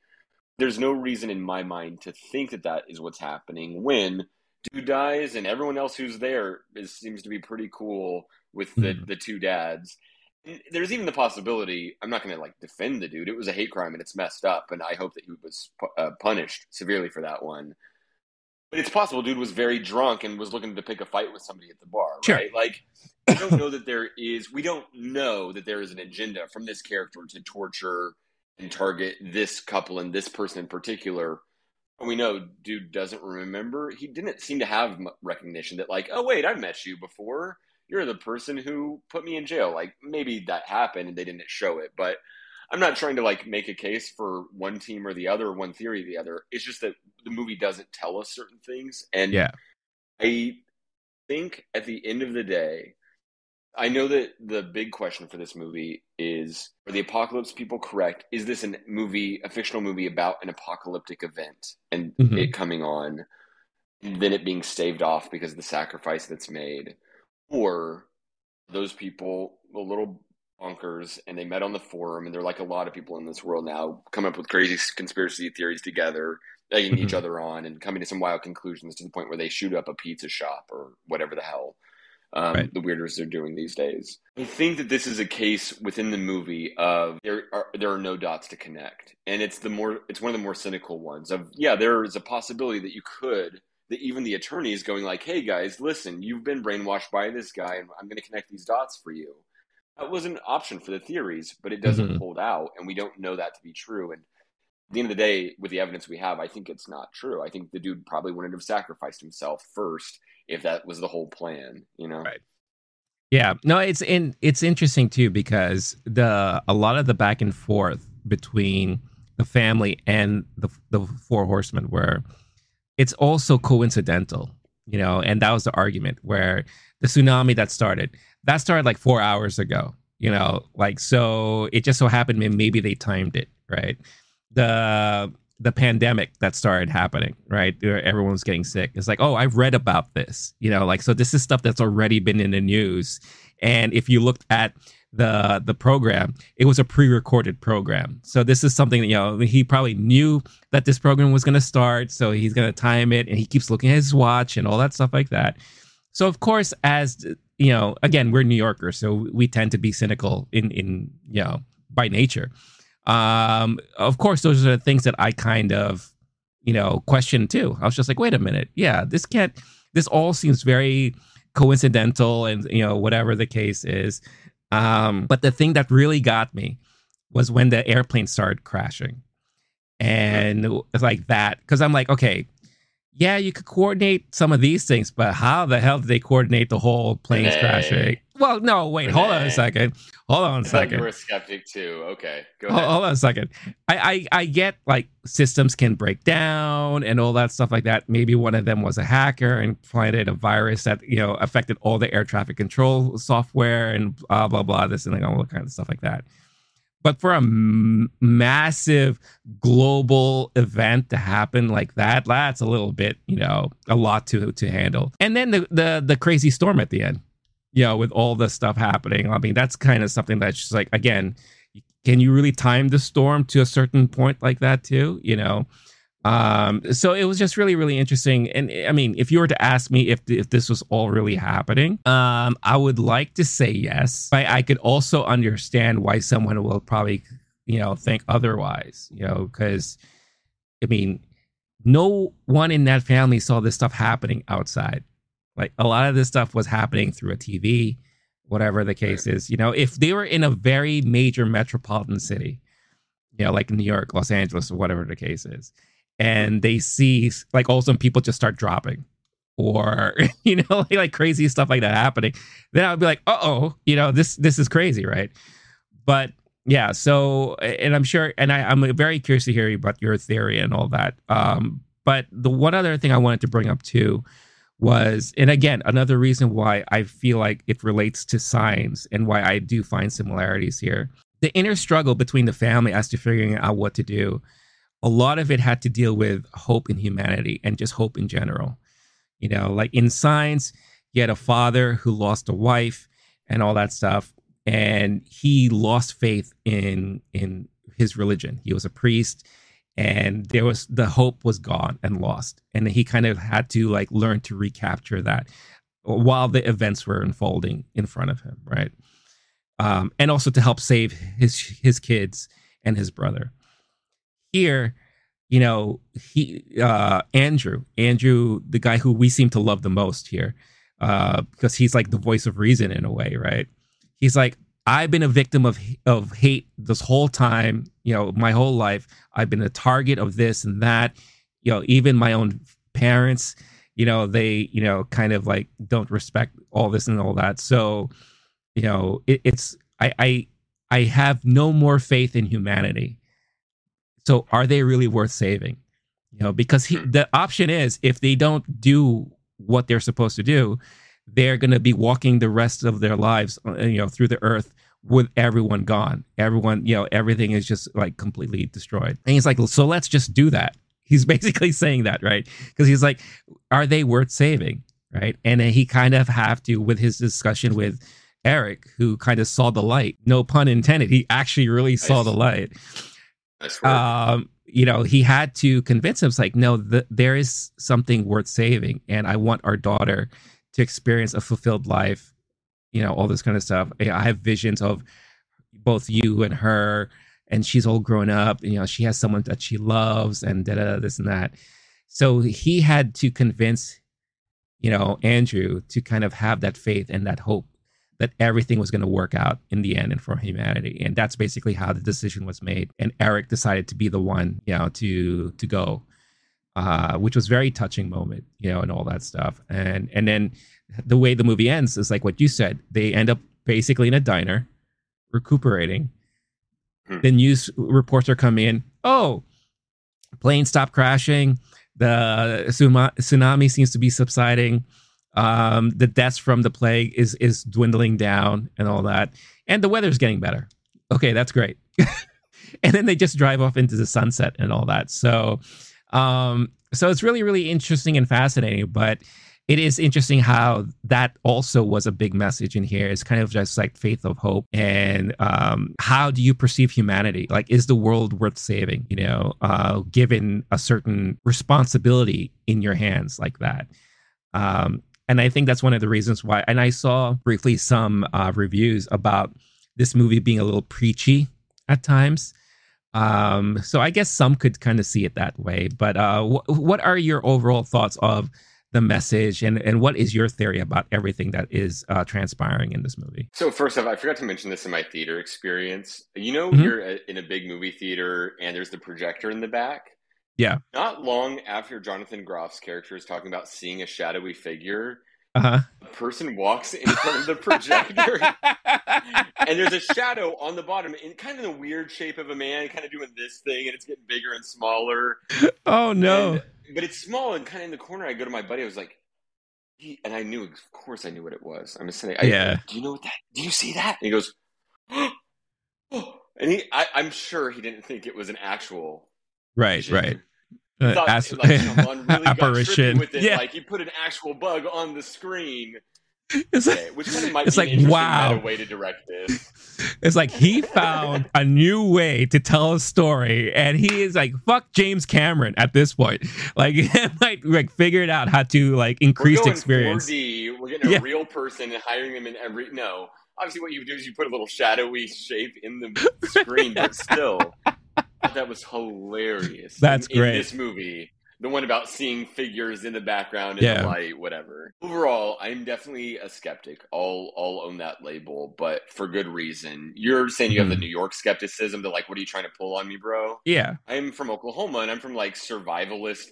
There's no reason in my mind to think that that is what's happening when dude dies and everyone else who's there is, seems to be pretty cool with the, mm. the two dads. There's even the possibility. I'm not going to like defend the dude. It was a hate crime and it's messed up, and I hope that he was uh, punished severely for that one. But it's possible, dude was very drunk and was looking to pick a fight with somebody at the bar, sure. right? Like we don't know that there is we don't know that there is an agenda from this character to torture and target this couple and this person in particular and we know dude doesn't remember he didn't seem to have recognition that like oh wait i met you before you're the person who put me in jail like maybe that happened and they didn't show it but i'm not trying to like make a case for one team or the other or one theory or the other it's just that the movie doesn't tell us certain things and yeah i think at the end of the day I know that the big question for this movie is are the apocalypse people correct? Is this a movie, a fictional movie about an apocalyptic event and mm-hmm. it coming on, and then it being staved off because of the sacrifice that's made? Or those people a little bonkers and they met on the forum and they're like a lot of people in this world now come up with crazy conspiracy theories together egging mm-hmm. each other on and coming to some wild conclusions to the point where they shoot up a pizza shop or whatever the hell um, right. the weirders they're doing these days. I think that this is a case within the movie of there are there are no dots to connect, and it's the more it's one of the more cynical ones of yeah, there is a possibility that you could that even the attorneys going like, hey guys, listen, you've been brainwashed by this guy, and I'm going to connect these dots for you. That was an option for the theories, but it doesn't mm-hmm. hold out, and we don't know that to be true. And at the end of the day, with the evidence we have, I think it's not true. I think the dude probably wouldn't have sacrificed himself first if that was the whole plan, you know? Right. Yeah, no, it's in it's interesting too because the a lot of the back and forth between the family and the the four horsemen where it's also coincidental, you know, and that was the argument where the tsunami that started that started like four hours ago, You know, like so it just so happened maybe they timed it, right? The the pandemic that started happening, right? Everyone was getting sick. It's like, oh, I've read about this, you know, like so this is stuff that's already been in the news. And if you looked at the the program, it was a pre-recorded program. So this is something that, you know, he probably knew that this program was going to start, so he's going to time it and he keeps looking at his watch and all that stuff like that. So of course as you know, again, we're New Yorkers, so we tend to be cynical in in, you know, by nature. Um of course those are the things that I kind of, you know, question too. I was just like, "Wait a minute. Yeah, this can't this all seems very coincidental and you know whatever the case is um, but the thing that really got me was when the airplane started crashing. And like that, because I'm like, okay, yeah, you could coordinate some of these things, but how the hell did they coordinate the whole planes crashing? Well, no, wait, Renee. hold on a second. Hold on a second. You were a skeptic too. Okay, go ahead. Hold, on a second. I, I I get like systems can break down and all that stuff like that. Maybe one of them was a hacker and planted a virus that you know affected all the air traffic control software and blah blah blah. This and like all kind of stuff like that. But for a m- massive global event to happen like that, that's a little bit, you know, a lot to to handle. And then the the the crazy storm at the end you know, with all the stuff happening. I mean, that's kind of something that's just like, again, can you really time the storm to a certain point like that too? You know, um, so it was just really, really interesting. And I mean, if you were to ask me if if this was all really happening, um, I would like to say yes, but I could also understand why someone will probably, you know, think otherwise. You know, because I mean, no one in that family saw this stuff happening outside. Like a lot of this stuff was happening through a TV, whatever the case is. You know, if they were in a very major metropolitan city, you know, like New York, Los Angeles, or whatever the case is, and they see like all of a sudden people just start dropping or *laughs* you know like, like crazy stuff like that happening then i would be like uh-oh you know this this is crazy right but yeah so and i'm sure and I, i'm very curious to hear about your theory and all that um but the one other thing i wanted to bring up too was, and again, another reason why I feel like it relates to signs and why I do find similarities here. The inner struggle between the family as to figuring out what to do, a lot of it had to deal with hope in humanity and just hope in general. You know, like in Signs, you had a father who lost a wife and all that stuff, and he lost faith in in his religion. He was a priest and there was the hope was gone and lost and he kind of had to like learn to recapture that while the events were unfolding in front of him right um, and also to help save his his kids and his brother here you know he uh andrew andrew the guy who we seem to love the most here uh because he's like the voice of reason in a way right he's like I've been a victim of of hate this whole time, you know, my whole life. I've been a target of this and that. You know, even my own parents, you know, they, you know, kind of like don't respect all this and all that. So, you know, it, it's I I I have no more faith in humanity. So, are they really worth saving? You know, because he, the option is if they don't do what they're supposed to do, they're going to be walking the rest of their lives, uh, you know, through the earth with everyone gone. Everyone, you know, everything is just like completely destroyed. And he's like, so let's just do that. *laughs* He's basically saying that, right? Because he's like, are they worth saving? Right. And then he kind of have to, with his discussion with Eric, who kind of saw the light, no pun intended. He actually really saw the light. Um, you know, he had to convince him, it's like, no, the, there is something worth saving. And I want our daughter to experience a fulfilled life, you know, all this kind of stuff. I have visions of both you and her, and she's all grown up. You know, she has someone that she loves, and da da this and that. So he had to convince, you know, Andrew to kind of have that faith and that hope that everything was going to work out in the end and for humanity. And that's basically how the decision was made. And Eric decided to be the one, you know, to to go uh, which was very touching moment, you know, and all that stuff. And and then the way the movie ends is like what you said. They end up basically in a diner, recuperating. Hmm. The news reports are coming in. Oh, plane stopped crashing. The tsunami seems to be subsiding. Um, the deaths from the plague is is dwindling down and all that, and the weather's getting better. Okay, that's great. *laughs* and then they just drive off into the sunset and all that. So, um, so it's really really interesting and fascinating. But it is interesting how that also was a big message in here. It's kind of just like faith of hope and um, how do you perceive humanity? Like, is the world worth saving? You know, uh, given a certain responsibility in your hands like that. Um, and I think that's one of the reasons why. And I saw briefly some uh, reviews about this movie being a little preachy at times. Um, so I guess some could kind of see it that way. But uh, wh- what are your overall thoughts of the message and and what is your theory about everything that is uh, transpiring in this movie so first off i forgot to mention this in my theater experience you know mm-hmm. you're in a big movie theater and there's the projector in the back yeah not long after jonathan groff's character is talking about seeing a shadowy figure uh-huh. a person walks in front of the projector *laughs* and there's a shadow on the bottom in kind of the weird shape of a man kind of doing this thing and it's getting bigger and smaller oh no and, but it's small and kind of in the corner. I go to my buddy. I was like, he, and I knew, of course, I knew what it was. I'm just saying, I, yeah. Do you know what that? Do you see that? And he goes, oh, *gasps* *gasps* and he, I, am sure he didn't think it was an actual, right, vision. right. Uh, thought, as- like, someone *laughs* really apparition. with it. Yeah. Like he put an actual bug on the screen. It's okay, which kind of might it's be like, wow. meta way to direct this. *laughs* It's like he found a new way to tell a story, and he is like, "Fuck James Cameron" at this point. *laughs* Like, he might like figured out how to like increase We're experience. 4D. We're getting a Yeah. real person and hiring them in every. No, obviously, what you do is you put a little shadowy shape in the screen, but still, that was hilarious. That's in, in great. this movie, the one about seeing figures in the background in Yeah. the light, whatever. Overall, I'm definitely a skeptic. I'll I'll own that label, but for good reason. You're saying you have the Mhm. New York skepticism. That like, what are you trying to pull on me, bro? Yeah, I'm from Oklahoma and I'm from like survivalist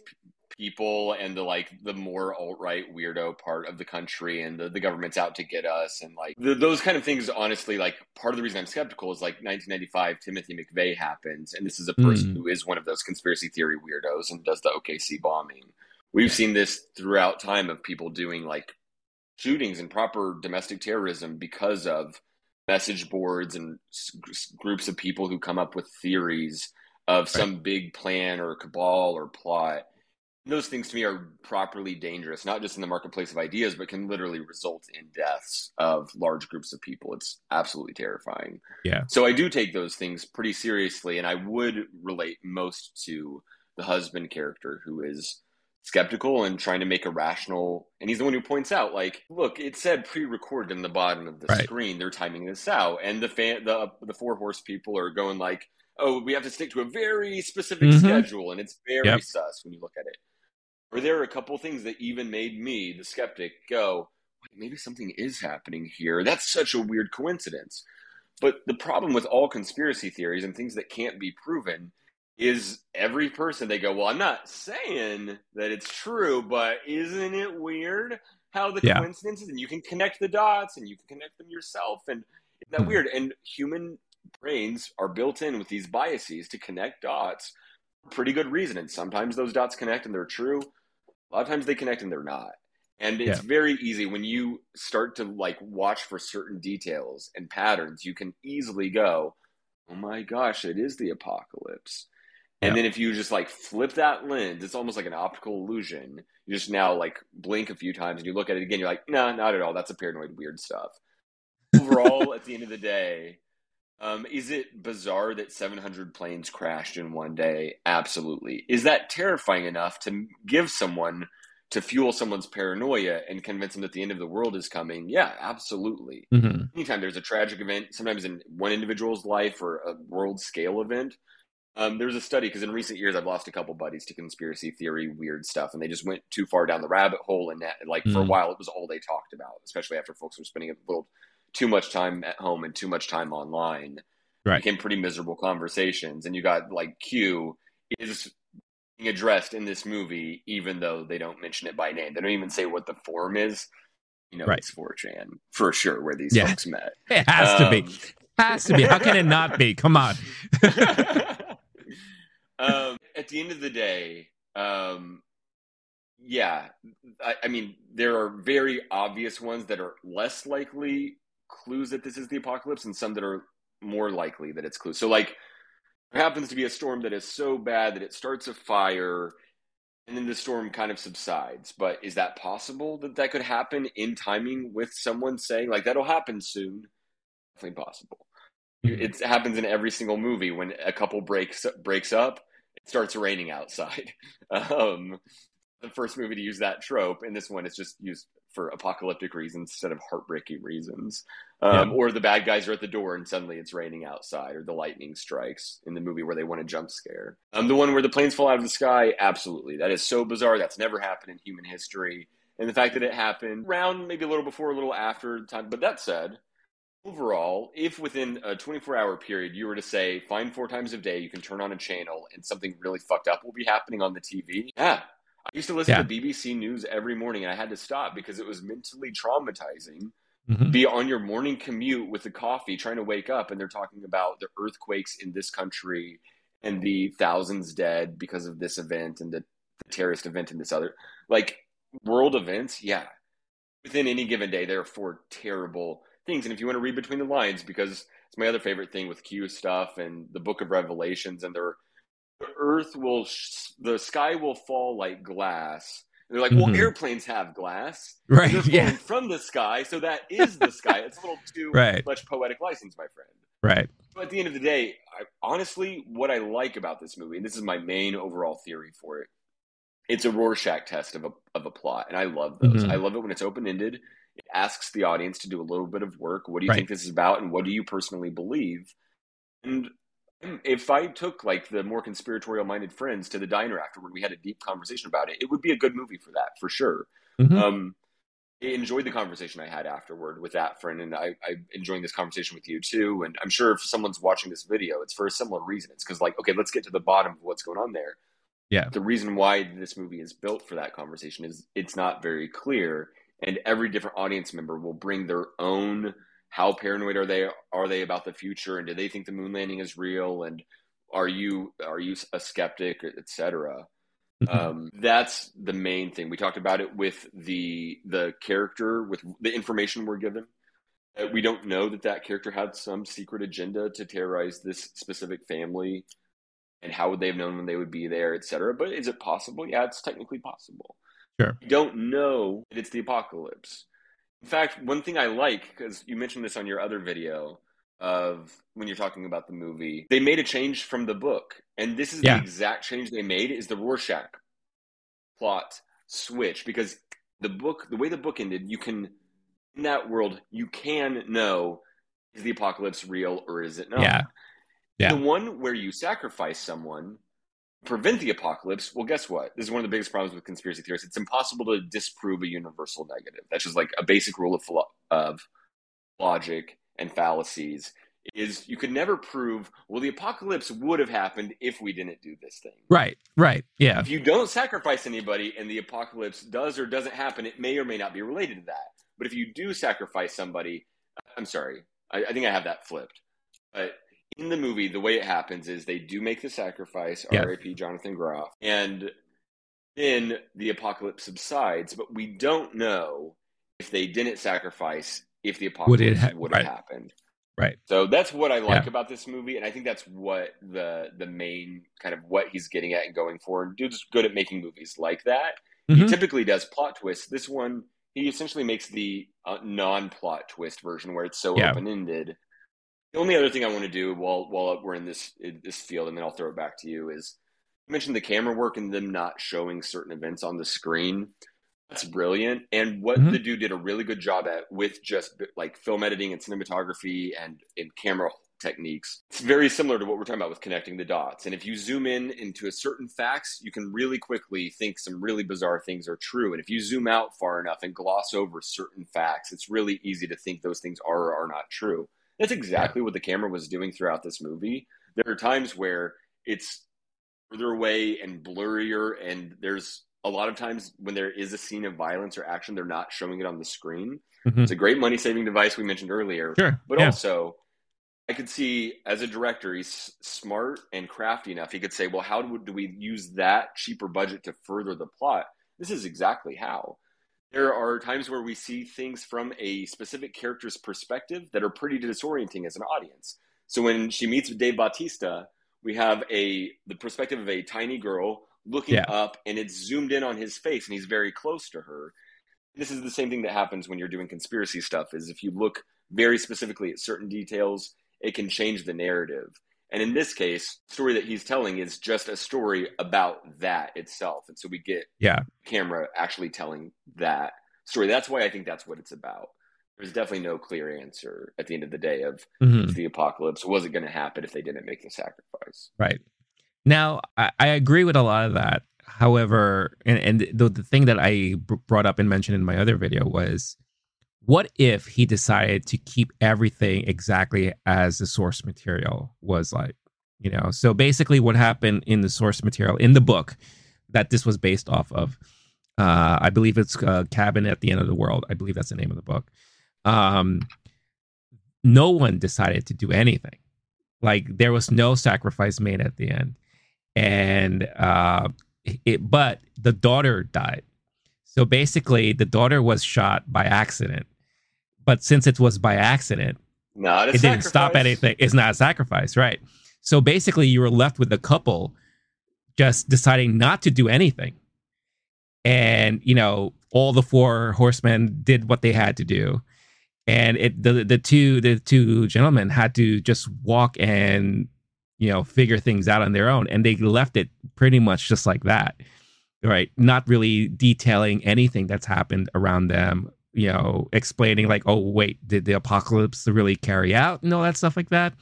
people and the like the more alt-right weirdo part of the country and the, the government's out to get us and like the, those kind of things honestly like part of the reason i'm skeptical is like 1995 timothy mcveigh happens and this is a person Mm. who is one of those conspiracy theory weirdos and does the okc bombing we've seen this throughout time of people doing like shootings and proper domestic terrorism because of message boards and groups of people who come up with theories of some big plan or cabal or plot. Those things to me are properly dangerous, not just in the marketplace of ideas, but can literally result in deaths of large groups of people. It's absolutely terrifying. Yeah. So I do take those things pretty seriously, and I would relate most to the husband character who is skeptical and trying to make a rational and he's the one who points out like look it said pre-recorded in the bottom of the Right. screen they're timing this out and the fan the the four horse people are going like oh we have to stick to a very specific Mhm. schedule and it's very Yep. sus when you look at it or there are a couple things that even made me the skeptic go maybe something is happening here that's such a weird coincidence but the problem with all conspiracy theories and things that can't be proven is every person they go, well, I'm not saying that it's true, but isn't it weird how the Yeah. coincidences and you can connect the dots and you can connect them yourself and isn't that Mhm. weird? And human brains are built in with these biases to connect dots for pretty good reason. And sometimes those dots connect and they're true. A lot of times they connect and they're not. And it's Yeah. very easy when you start to like watch for certain details and patterns, you can easily go, oh my gosh, it is the apocalypse. And then if you just like flip that lens, it's almost like an optical illusion. You just now like blink a few times and you look at it again, you're like, no, not at all. That's a paranoid weird stuff. Overall, *laughs* at the end of the day, um, is it bizarre that 700 planes crashed in one day? Absolutely. Is that terrifying enough to give someone to fuel someone's paranoia and convince them that the end of the world is coming? Yeah, absolutely Mhm. anytime there's a tragic event, sometimes in one individual's life or a world scale event, um, there's a study because in recent years I've lost a couple buddies to conspiracy theory, weird stuff, and they just went too far down the rabbit hole. And that, like for a Mm. while, it was all they talked about, especially after folks were spending a little too much time at home and too much time online. Right. Became pretty miserable conversations, and you got like Q is being addressed in this movie, even though they don't mention it by name. They don't even say what the form is. You know, Right. it's 4chan for sure where these Yeah. folks met. *laughs* It has to be. Um, Has to be. How can it not be? Come on. *laughs* um, at the end of the day, um, yeah, I, I mean, there are very obvious ones that are less likely clues that this is the apocalypse, and some that are more likely that it's clues. So, like, there happens to be a storm that is so bad that it starts a fire and then the storm kind of subsides. But is that possible that that could happen in timing with someone saying, like, that'll happen soon? Definitely possible. Mm-hmm. It happens in every single movie when a couple breaks breaks up, it starts raining outside. *laughs* Um, the first movie to use that trope, and this one is just used for apocalyptic reasons instead of heartbreaking reasons. Um, yeah. Or the bad guys are at the door and suddenly it's raining outside, or the lightning strikes in the movie where they want a jump scare. Um, the one where the planes fall out of the sky, absolutely. That is so bizarre. That's never happened in human history. And the fact that it happened around maybe a little before, a little after time. But that said, overall, if within a 24 hour period you were to say, find four times a day, you can turn on a channel and something really fucked up will be happening on the TV, yeah, I used to listen yeah. to BBC News every morning and I had to stop because it was mentally traumatizing. Mm-hmm. Be on your morning commute with the coffee trying to wake up and they're talking about the earthquakes in this country and the thousands dead because of this event and the, the terrorist event and this other like world events, yeah. Within any given day, there are four terrible things. And if you want to read between the lines, because it's my other favorite thing with Q stuff and the book of Revelations and their the earth will, the sky will fall like glass. And they're like, well, mm-hmm. airplanes have glass. *laughs* Right. They're yeah. from the sky. So that is the sky. It's a little *laughs* too right. much poetic license, my friend. Right. But at the end of the day, I, honestly, what I like about this movie, and this is my main overall theory for it, it's a Rorschach test of a, of a plot. And I love those. Mm-hmm. I love it when it's open ended. It asks the audience to do a little bit of work. What do you right. think this is about? And what do you personally believe? And *clears throat* if I took like the more conspiratorial minded friends to the diner afterward, we had a deep conversation about it. It would be a good movie for that, for sure. Mm-hmm. Um, I enjoyed the conversation I had afterward with that friend, and I, I enjoying this conversation with you too. And I'm sure if someone's watching this video, it's for a similar reason. It's because like, okay, let's get to the bottom of what's going on there. Yeah. The reason why this movie is built for that conversation is it's not very clear, and every different audience member will bring their own how paranoid are they are they about the future? And do they think the moon landing is real? And are you are you a skeptic etc mm-hmm. um, that's the main thing. We talked about it with the the character with the information we're given. Uh, we don't know that that character had some secret agenda to terrorize this specific family and how would they have known when they would be there etc but is it possible? Yeah it's technically possible. Sure. We don't know that it's the apocalypse in fact, one thing I like, because you mentioned this on your other video of when you're talking about the movie, they made a change from the book. And this is yeah. the exact change they made is the Rorschach plot switch. Because the book, the way the book ended, you can, in that world, you can know is the apocalypse real or is it not? Yeah. Yeah. The one where you sacrifice someone, prevent the apocalypse, well, guess what? This is one of the biggest problems with conspiracy theories. It's impossible to disprove a universal negative. That's just like a basic rule of, of logic and fallacies. Is you could never prove well the apocalypse would have happened if we didn't do this thing. Right, right, yeah. If you don't sacrifice anybody and the apocalypse does or doesn't happen, it may or may not be related to that. But if you do sacrifice somebody, I'm sorry, I, I think I have that flipped. But in the movie, the way it happens is they do make the sacrifice. R.I.P. Jonathan Groff, and then the apocalypse subsides, but we don't know if they didn't sacrifice if the apocalypse would, ha- would have right. happened. Right. So that's what I like yeah. about this movie, and I think that's what the the main kind of what he's getting at and going for. And dude's good at making movies like that. Mm-hmm. He typically does plot twists. This one, he essentially makes the uh, non-plot twist version where it's so yeah. open-ended the only other thing I want to do while while we're in this in this field, and then I'll throw it back to you, is you mentioned the camera work and them not showing certain events on the screen. That's brilliant. And what mm-hmm. the dude did a really good job at with just like film editing and cinematography and in camera techniques. It's very similar to what we're talking about with connecting the dots. And if you zoom in into a certain facts, you can really quickly think some really bizarre things are true. And if you zoom out far enough and gloss over certain facts, it's really easy to think those things are or are not true. That's exactly what the camera was doing throughout this movie. There are times where it's further away and blurrier, and there's a lot of times when there is a scene of violence or action, they're not showing it on the screen. Mm-hmm. It's a great money saving device we mentioned earlier. Sure. But yeah. also, I could see as a director, he's smart and crafty enough. He could say, well, how do we use that cheaper budget to further the plot? this is exactly how. There are times where we see things from a specific character's perspective that are pretty disorienting as an audience. So when she meets with Dave Bautista, we have a the perspective of a tiny girl looking Yeah. up and it's zoomed in on his face and he's very close to her. This is the same thing that happens when you're doing conspiracy stuff is if you look very specifically at certain details, it can change the narrative. And in this case, the story that he's telling is just a story about that itself. And so we get Yeah. camera actually telling that story. That's why I think that's what it's about. There's definitely no clear answer at the end of the day of Mhm. the apocalypse was it going to happen if they didn't make the sacrifice. Right. Now, I, I agree with a lot of that. However, and, and the, the thing that I brought up and mentioned in my other video was what if he decided to keep everything exactly as the source material was like? You know, so basically, what happened in the source material in the book that this was based off of, uh, I believe it's uh, Cabin at the End of the World. I believe that's the name of the book. Um, no one decided to do anything. Like there was no sacrifice made at the end, and uh, it. But the daughter died. So basically, the daughter was shot by accident. But since it was by accident, Not it didn't stop anything. It's not a sacrifice, right? So basically, you were left with the couple just deciding not to do anything. And, you know, all the four horsemen did what they had to do. And it the the two the two gentlemen had to just walk and you know figure things out on their own and they left it pretty much just like that right not really detailing anything that's happened around them you know explaining like oh wait did the apocalypse really carry out and all that stuff like that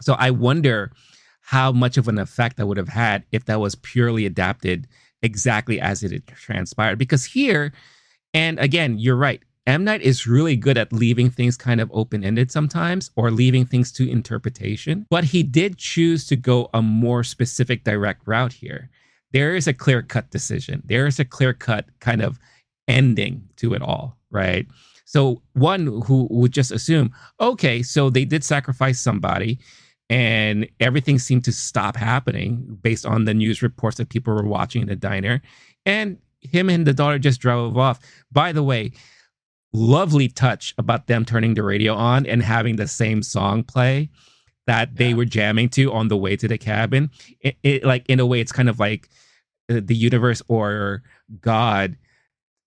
so i wonder how much of an effect that would have had if that was purely adapted exactly as it transpired because here and again you're right M Night is really good at leaving things kind of open ended sometimes or leaving things to interpretation. But he did choose to go a more specific, direct route here. There is a clear cut decision, there is a clear cut kind of ending to it all, right? So, one who would just assume, okay, so they did sacrifice somebody and everything seemed to stop happening based on the news reports that people were watching in the diner. And him and the daughter just drove off. By the way, lovely touch about them turning the radio on and having the same song play that they Yeah. were jamming to on the way to the cabin. It, it like in a way, it's kind of like uh, the universe or God,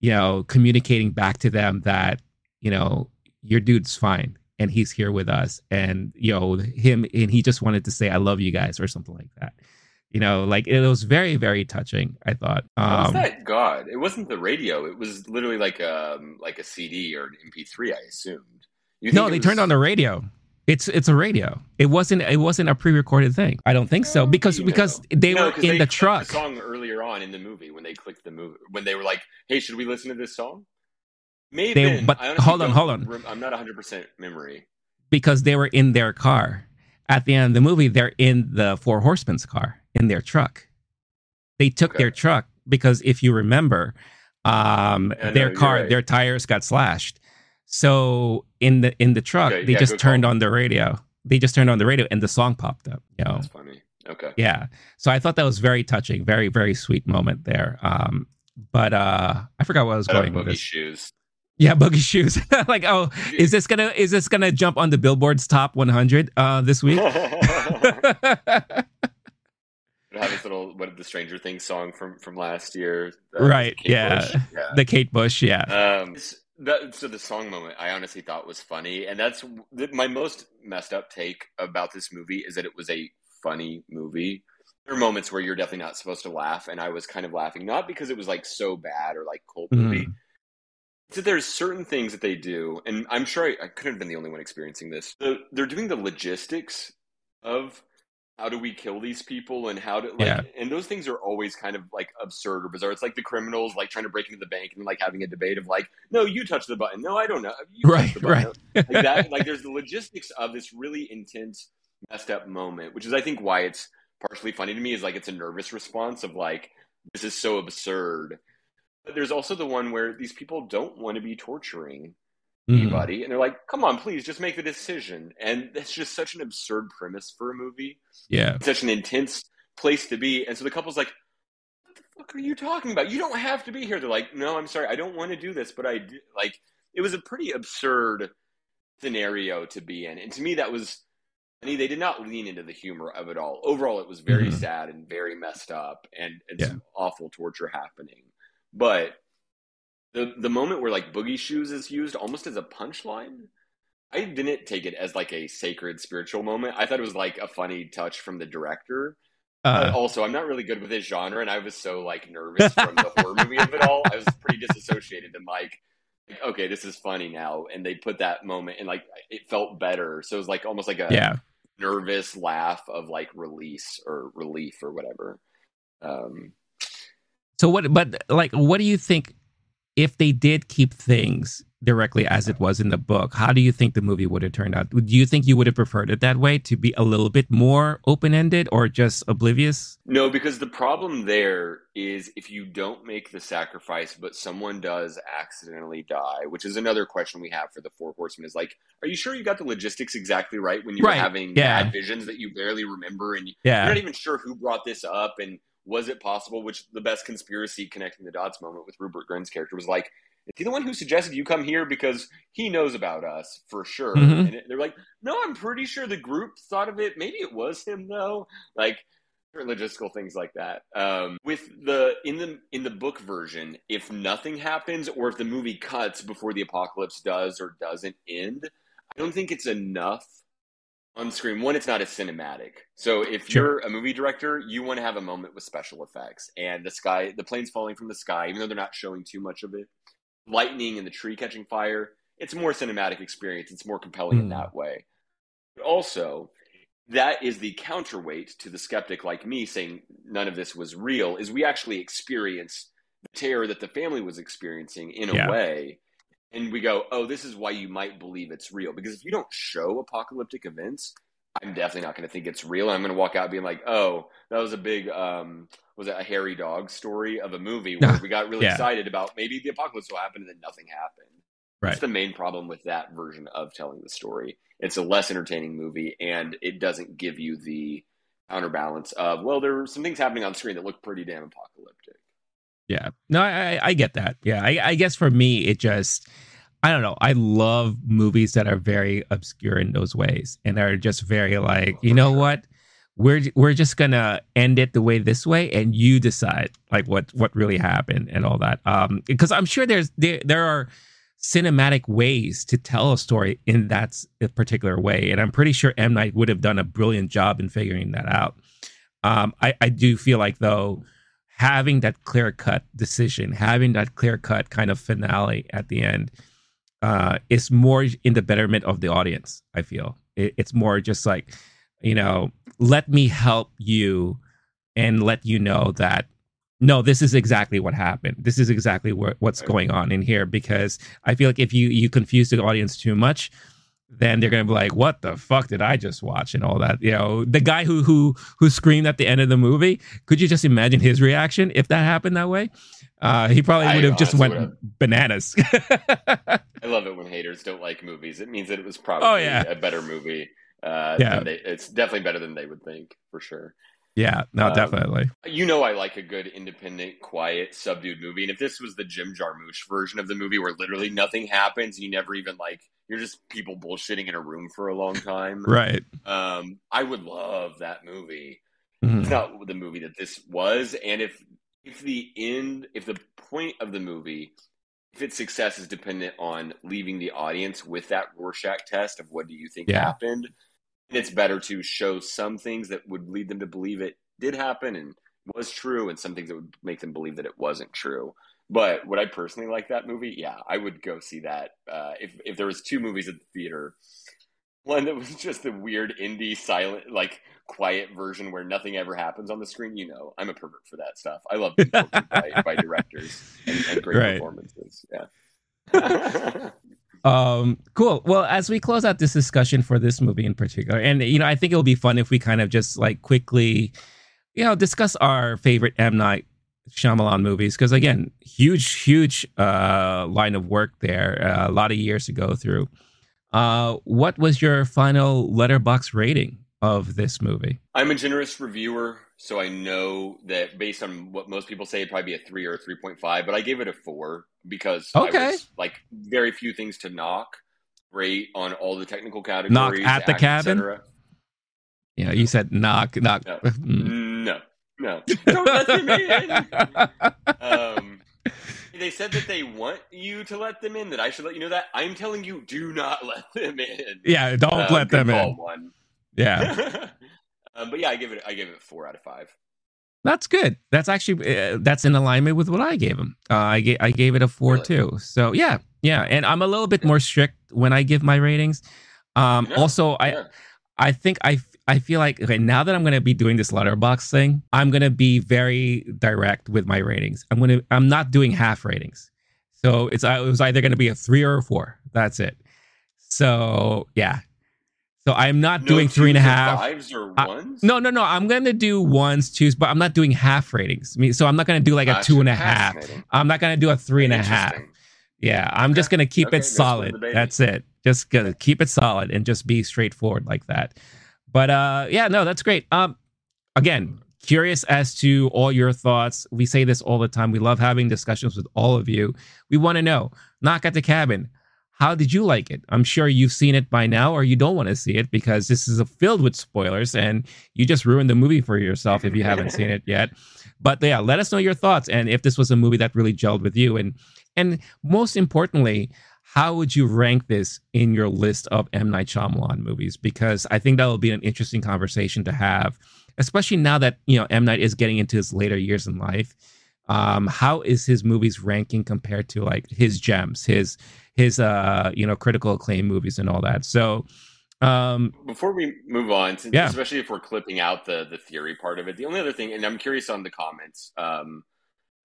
you know, communicating back to them that you know your dude's fine and he's here with us, and you know him, and he just wanted to say I love you guys or something like that. You know, like it was very, very touching. I thought. Was Um, that God? It wasn't the radio. It was literally like um like a CD or an MP3. I assumed. No, they it turned on the radio. It's it's a radio. It wasn't it wasn't a pre-recorded thing. I don't think so because You because know. they No, were 'cause in they the clicked truck. song earlier on in the movie when they clicked the movie when they were like, "Hey, should we listen to this song?" Maybe. They- but hold on, hold on. I'm not 100 percent memory. because they were in their car. At the end of the movie, they're in the Four Horsemen's car in their truck. They took Okay. their truck because if you remember, um, Yeah, their you're car, right. their tires got slashed. So in the in the truck, Okay, they yeah, just turned call. on the radio. They just turned on the radio and the song popped up. You know, That's funny. Okay. yeah. So I thought that was very touching, very very sweet moment there. Um, but uh, I forgot what I was I going with boogie this. shoes. Yeah, boogie shoes. *laughs* like, oh, is this gonna is this gonna jump on the Billboard's top 100 uh, this week? *laughs* *laughs* have this little what the Stranger Things song from from last year. uh, Right, yeah. Yeah. the Kate Bush, yeah, Um, that, so the song moment, I honestly thought was funny, and that's th- my most messed up take about this movie is that it was a funny movie. There are moments where you're definitely not supposed to laugh, and I was kind of laughing not because it was like so bad or like cult Mhm. movie. So there's certain things that they do, and I'm sure I, I couldn't have been the only one experiencing this. The, they're doing the logistics of how do we kill these people and how to like Yeah. and those things are always kind of like absurd or bizarre. It's like the criminals like trying to break into the bank and like having a debate of like, no, you touch the button. No, I don't know. You Right, the button. *laughs* right. like that like there's the logistics of this really intense messed up moment, which is I think why it's partially funny to me is like it's a nervous response of like this is so absurd. But there's also the one where these people don't want to be torturing Mhm. anybody and they're like, "Come on, please just make the decision." And that's just such an absurd premise for a movie Yeah, such an intense place to be. And so the couple's like, what the fuck are you talking about? You don't have to be here. They're like, no, I'm sorry, I don't want to do this, but I do. Like, it was a pretty absurd scenario to be in, and to me, that was. I mean, they did not lean into the humor of it all. Overall, it was very mm-hmm. sad and very messed up, and, and yeah. some awful torture happening. But the the moment where like boogie shoes is used almost as a punchline, I didn't take it as like a sacred spiritual moment. I thought it was like a funny touch from the director uh, also, I'm not really good with this genre, and I was so like nervous from the horror movie of it all. I was pretty disassociated and like, like, okay, this is funny now. And they put that moment, and like it felt better. So it was like almost like a yeah. nervous laugh of like release or relief or whatever. Um, so what? But like, what do you think? If they did keep things directly as it was in the book, how do you think the movie would have turned out? Do you think you would have preferred it that way to be a little bit more open ended or just oblivious? No, because the problem there is if you don't make the sacrifice, but someone does accidentally die, which is another question we have for the Four Horsemen is like, are you sure you got the logistics exactly right when you're right. having yeah. bad visions that you barely remember and yeah. you're not even sure who brought this up and was it possible? Which the best conspiracy connecting the dots moment with Rupert Grint's character was like, is he the one who suggested you come here because he knows about us for sure? Mm-hmm. And they're like, no, I'm pretty sure the group thought of it. Maybe it was him though. Like certain logistical things like that. Um, with the in the in the book version, if nothing happens or if the movie cuts before the apocalypse does or doesn't end, I don't think it's enough on screen. One, it's not as cinematic. So if sure. you're a movie director, you want to have a moment with special effects and the sky, the planes falling from the sky, even though they're not showing too much of it lightning and the tree catching fire, it's a more cinematic experience. It's more compelling mm. in hmm. that way. But also, that is the counterweight to the skeptic like me saying none of this was real, is we actually experience the terror that the family was experiencing in a way. And we go, oh, this is why you might believe it's real. Because if you don't show apocalyptic events, I'm definitely not going to think it's real. I'm going to walk out being like, oh, that was a big um, was it a hairy dog story of a movie *laughs* where we got really yeah. excited about maybe the apocalypse will happen and then nothing happened. Right. That's the main problem with that version of telling the story. It's a less entertaining movie and it doesn't give you the counterbalance of well, there were some things happening on screen that look pretty damn apocalyptic. Yeah, no, I I get that. Yeah, I, I guess for me it just I don't know. I love movies that are very obscure in those ways and are just very like, you know what? we're we're just gonna end it the way this way and you decide like what what really happened and all that um because i'm sure there's there, there are cinematic ways to tell a story in that particular way and i'm pretty sure m night would have done a brilliant job in figuring that out um i i do feel like though having that clear cut decision having that clear cut kind of finale at the end uh is more in the betterment of the audience i feel it, it's more just like you know, let me help you and let you know that no, this is exactly what happened. This is exactly what, what's going on in here because I feel like if you you confuse the audience too much, then they're gonna be like, "What the fuck did I just watch?" and all that. You know, the guy who who who screamed at the end of the movie. Could you just imagine his reaction if that happened that way? Uh, he probably would have just went bananas. *laughs* I love it when haters don't like movies. It means that it was probably oh, yeah. a better movie. Uh, yeah, they, it's definitely better than they would think for sure. Yeah, no, um, definitely. You know, I like a good, independent, quiet, subdued movie. And if this was the Jim Jarmusch version of the movie, where literally nothing happens, and you never even like, you're just people bullshitting in a room for a long time, right? Um, I would love that movie. Mm-hmm. It's not the movie that this was, and if if the end, if the point of the movie if its success is dependent on leaving the audience with that Rorschach test of what do you think yeah. happened, it's better to show some things that would lead them to believe it did happen and was true, and some things that would make them believe that it wasn't true. But would I personally like that movie? Yeah, I would go see that. Uh, if if there was two movies at the theater, one that was just the weird indie silent, like quiet version where nothing ever happens on the screen. You know, I'm a pervert for that stuff. I love *laughs* by, by directors and, and great right. performances. Yeah. *laughs* Um, cool. Well, as we close out this discussion for this movie in particular, and you know, I think it'll be fun if we kind of just like quickly, you know, discuss our favorite M Night Shyamalan movies because again, huge, huge uh, line of work there, uh, a lot of years to go through. Uh, what was your final letterbox rating of this movie? I'm a generous reviewer, so I know that based on what most people say, it'd probably be a three or a 3.5, but I gave it a four because Okay. I was like very few things to knock. Great on all the technical categories. Knock at the act, et cabin? cetera. You said knock, knock. No. *laughs* Mm. No, no. Don't let them in. Um, they said that they want you to let them in, that I should let you know that. I'm telling you, do not *laughs* let them in. yeah, don't Uh, let them in. One. Yeah, um, *laughs* but yeah, I give it. I give it four out of five. that's good. That's actually uh, that's in alignment with what I gave him. Uh, I gave I gave it a four Really? too. So yeah, yeah, and I'm a little bit more strict when I give my ratings. Um, Yeah, also, I yeah. I think I I feel like okay, now that I'm going to be doing this letterbox thing, I'm going to be very direct with my ratings. I'm going to I'm not doing half ratings. So it's it was either going to be a 3 or a 4. That's it. So, yeah. So I'm not No doing three and a half. and a twos or half. fives or I- No, no, no. I'm going to do ones, twos, but I'm not doing half ratings. I mean, so I'm not going to do like a two and a half. I'm not going to do a three and a half. Yeah, I'm just gonna keep Okay, it solid. That's it. Just gonna keep it solid and just be straightforward like that. But uh yeah, no, that's great. Um again, curious as to all your thoughts. We say this all the time. We love having discussions with all of you. We want to know. Knock at the cabin. How did you like it? I'm sure you've seen it by now, or you don't want to see it because this is filled with spoilers and you just ruined the movie for yourself if you haven't seen it yet. But yeah, let us know your thoughts and if this was a movie that really gelled with you. And and most importantly, how would you rank this in your list of M. Night Shyamalan movies? Because I think that will be an interesting conversation to have, especially now that you know M. Night is getting into his later years in life. Um, how is his movies ranking compared to like his gems, his his uh you know critical acclaim movies and all that? So um Before we move on, since, Yeah. especially if we're clipping out the the theory part of it, the only other thing, and I'm curious on the comments. Um,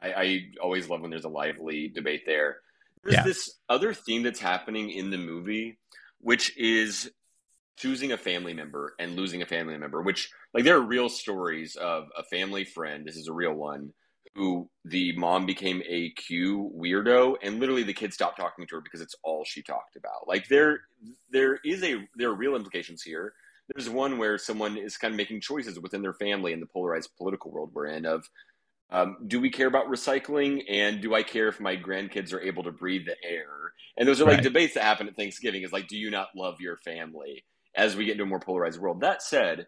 I, I always love when there's a lively debate there. There's Yeah. this other theme that's happening in the movie, which is choosing a family member and losing a family member. Which, like, there are real stories of a family friend. This is a real one. Who the mom became a Q weirdo, and literally the kid stopped talking to her because it's all she talked about. Like there, there is a there are real implications here. There's one where someone is kind of making choices within their family in the polarized political world we're in. Of um, do we care about recycling, and do I care if my grandkids are able to breathe the air? And those are like Right. debates that happen at Thanksgiving. Is like, do you not love your family? As we get into a more polarized world. That said,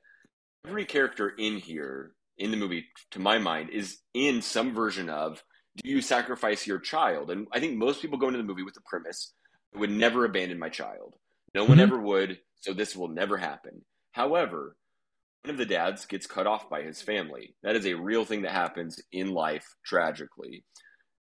every character in here in the movie, to my mind, is in some version of do you sacrifice your child? And I think most people go into the movie with the premise I would never abandon my child. No one Mhm. ever would, so this will never happen. However, one of the dads gets cut off by his family. That is a real thing that happens in life tragically.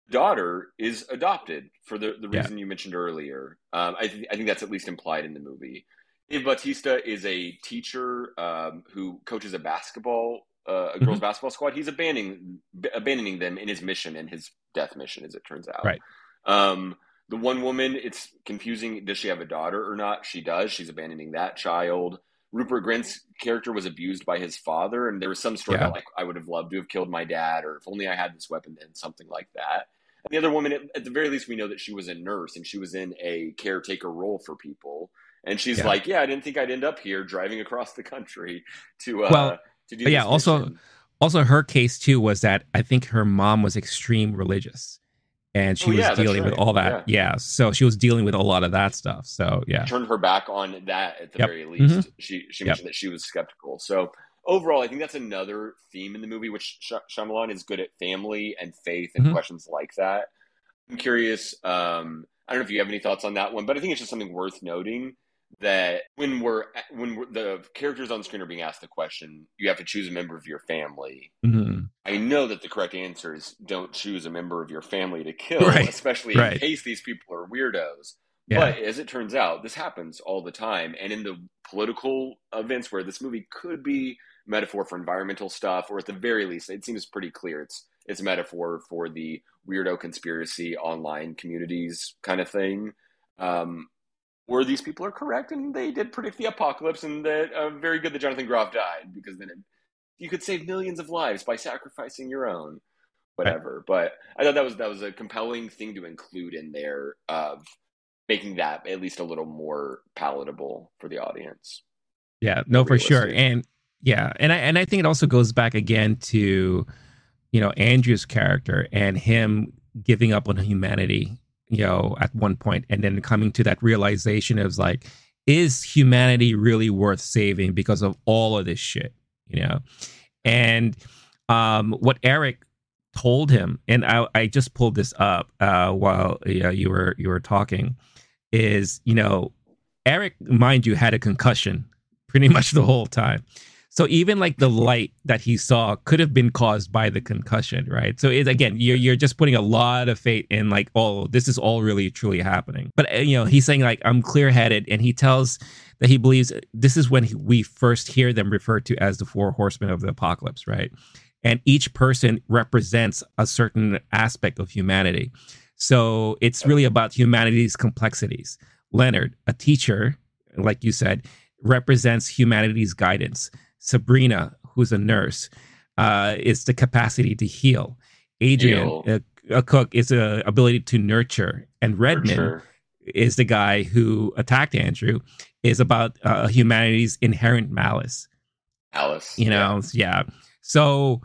Daughter is adopted for the, the Yeah. reason you mentioned earlier. Um, I, th- I think that's at least implied in the movie. Dave Bautista is a teacher um, who coaches a basketball, uh, a girls' Mm-hmm. basketball squad. He's abandoning abandoning them in his mission, and his death mission, as it turns out. Right. Um, the one woman, it's confusing. Does she have a daughter or not? She does. She's abandoning that child. Rupert Grint's character was abused by his father, and there was some story Yeah. about like I would have loved to have killed my dad, or if only I had this weapon, and something like that. And the other woman, at, at the very least, we know that she was a nurse and she was in a caretaker role for people. And she's Yeah. like, "Yeah, I didn't think I'd end up here driving across the country to uh, Well, to do." but yeah, this also- also her case too was that I think her mom was extreme religious. And she Oh, was that's dealing with all that. Yeah. So she was dealing with a lot of that stuff. So yeah. turned her back on that at the Yep. very least. Mhm. She she Yep. mentioned that she was skeptical. So overall, I think that's another theme in the movie, which Sh- Shyamalan is good at family and faith and Mhm. questions like that. I'm curious. Um, I don't know if you have any thoughts on that one, but I think it's just something worth noting that when we're when we're, the characters on screen are being asked the question, you have to choose a member of your family. Mhm. I know that the correct answer is don't choose a member of your family to kill, Right, especially right. in case these people are weirdos. Yeah. But as it turns out, this happens all the time. And in the political events where this movie could be metaphor for environmental stuff, or at the very least, it seems pretty clear it's it's a metaphor for the weirdo conspiracy online communities kind of thing. Um, where these people are correct and they did predict the apocalypse, and that uh, very good that Jonathan Groff died because then it, you could save millions of lives by sacrificing your own whatever. But I thought that was that was a compelling thing to include in there of making that at least a little more palatable for the audience. Yeah, no, for sure. And yeah, and I and I think it also goes back again to, you know, Andrew's character and him giving up on humanity, you know, at one point, and then coming to that realization of like, is humanity really worth saving because of all of this shit, you know? And um, what Eric told him, and I, I just pulled this up uh, while you, know, you were you were talking, is you know, Eric, mind you, had a concussion pretty *laughs* much the whole time. So even like the light that he saw could have been caused by the concussion, right? So it, again, you're you're just putting a lot of faith in like, oh, this is all really truly happening. But uh, you know, he's saying like, I'm clear headed, and he tells that he believes this is when we first hear them referred to as the four horsemen of the apocalypse, right? And each person represents a certain aspect of humanity. So it's really about humanity's complexities. Leonard, a teacher, like you said, represents humanity's guidance. Sabrina, who's a nurse, uh, is the capacity to heal. Adrian, a, a, cook, is the ability to nurture, and Redmond nurture. is the guy who attacked Andrew. Is about uh, humanity's inherent malice. Alice, you know, yeah. yeah. So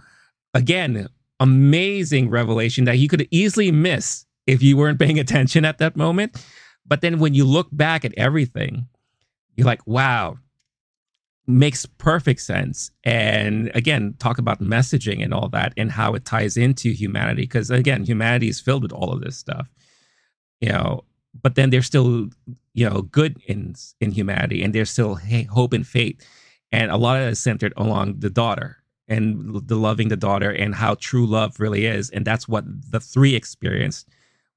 again, amazing revelation that you could easily miss if you weren't paying attention at that moment. But then when you look back at everything, you're like, wow, makes perfect sense. And again, talk about messaging and all that and how it ties into humanity. Because again, humanity is filled with all of this stuff, you know. But then there's still, you know, good in in humanity, and there's still hey, hope and faith, and a lot of it is centered along the daughter and the loving the daughter and how true love really is, and that's what the three experienced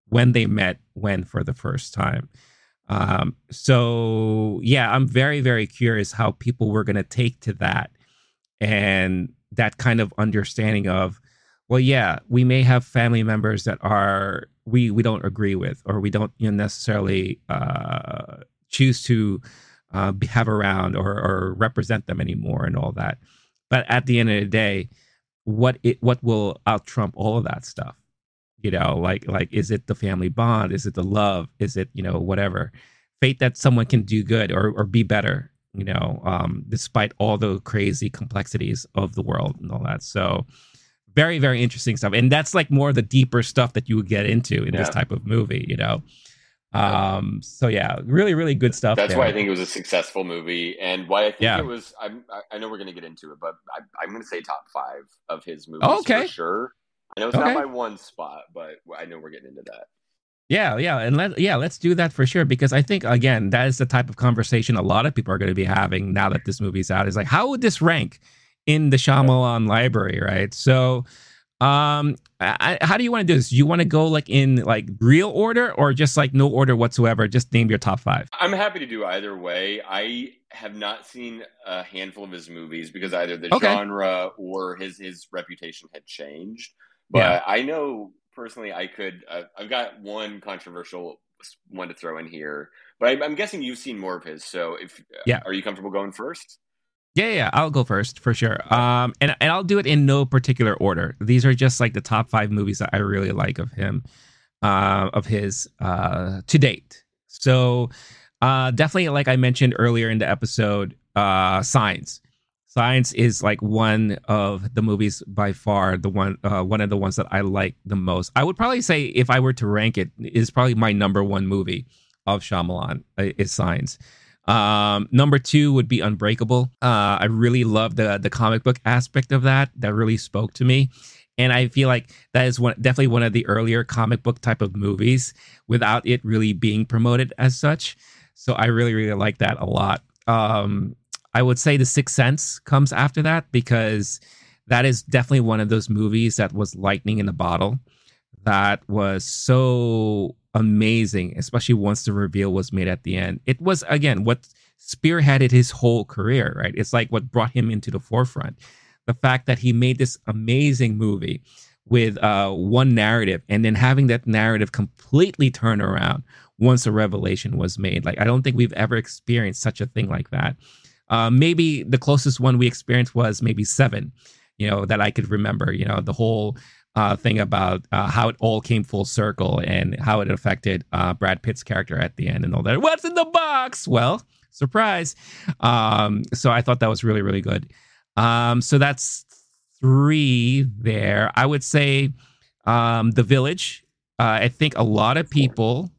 when they met when for the first time. Um, so yeah, I'm very, very curious how people were going to take to that and that kind of understanding of, well, yeah, we may have family members that are we we don't agree with or we don't you know, necessarily uh, choose to uh, have around or, or represent them anymore and all that. But at the end of the day, what it what will out trump all of that stuff? You know like like is it the family bond is it the love is it you know whatever faith that someone can do good or or be better you know um despite all the crazy complexities of the world and all that so very very interesting stuff and that's like more of the deeper stuff that you would get into in yeah. this type of movie you know um so yeah really really good stuff that's there. why i think it was a successful movie and why i think yeah. it was i'm i know we're gonna get into it but I, am gonna say top five of his movies oh, okay. for sure I know it's okay. not my one spot, but I know we're getting into that. Yeah, yeah, and let yeah, let's do that for sure because I think again that is the type of conversation a lot of people are going to be having now that this movie's out. Is like, how would this rank in the Shyamalan library, right? So, um, I, how do you want to do this? Do you want to go like in like real order or just like no order whatsoever? Just name your top five. I'm happy to do either way. I have not seen a handful of his movies because either the okay. genre or his his reputation had changed. But yeah. I know personally, I could. Uh, I've got one controversial one to throw in here, but I, am guessing you've seen more of his. So, if yeah, are you comfortable going first? Yeah, yeah, I'll go first for sure. Um, and and I'll do it in no particular order. These are just like the top five movies that I really like of him, uh, of his uh, to date. So, uh, definitely, like I mentioned earlier in the episode, uh, Signs. Signs is like one of the movies by far the one uh, one of the ones that I like the most. I would probably say if I were to rank it, is probably my number one movie of Shyamalan uh, is Signs. Um, number two would be Unbreakable. Uh, I really love the the comic book aspect of that. That really spoke to me, and I feel like that is one definitely one of the earlier comic book type of movies without it really being promoted as such. So I really really like that a lot. Um, I would say The Sixth Sense comes after that because that is definitely one of those movies that was lightning in a bottle. That was so amazing, especially once the reveal was made at the end. It was again what spearheaded his whole career, right? It's like what brought him into the forefront. The fact that he made this amazing movie with uh, one narrative and then having that narrative completely turn around once a revelation was made. Like, I don't think we've ever experienced such a thing like that. Uh, maybe the closest one we experienced was maybe seven, you know, that I could remember. You know, the whole uh, thing about uh, how it all came full circle and how it affected uh, Brad Pitt's character at the end and all that. What's in the box? Well, surprise. Um, so I thought that was really, really good. Um, so that's three there. I would say um, The Village. Uh, I think a lot of people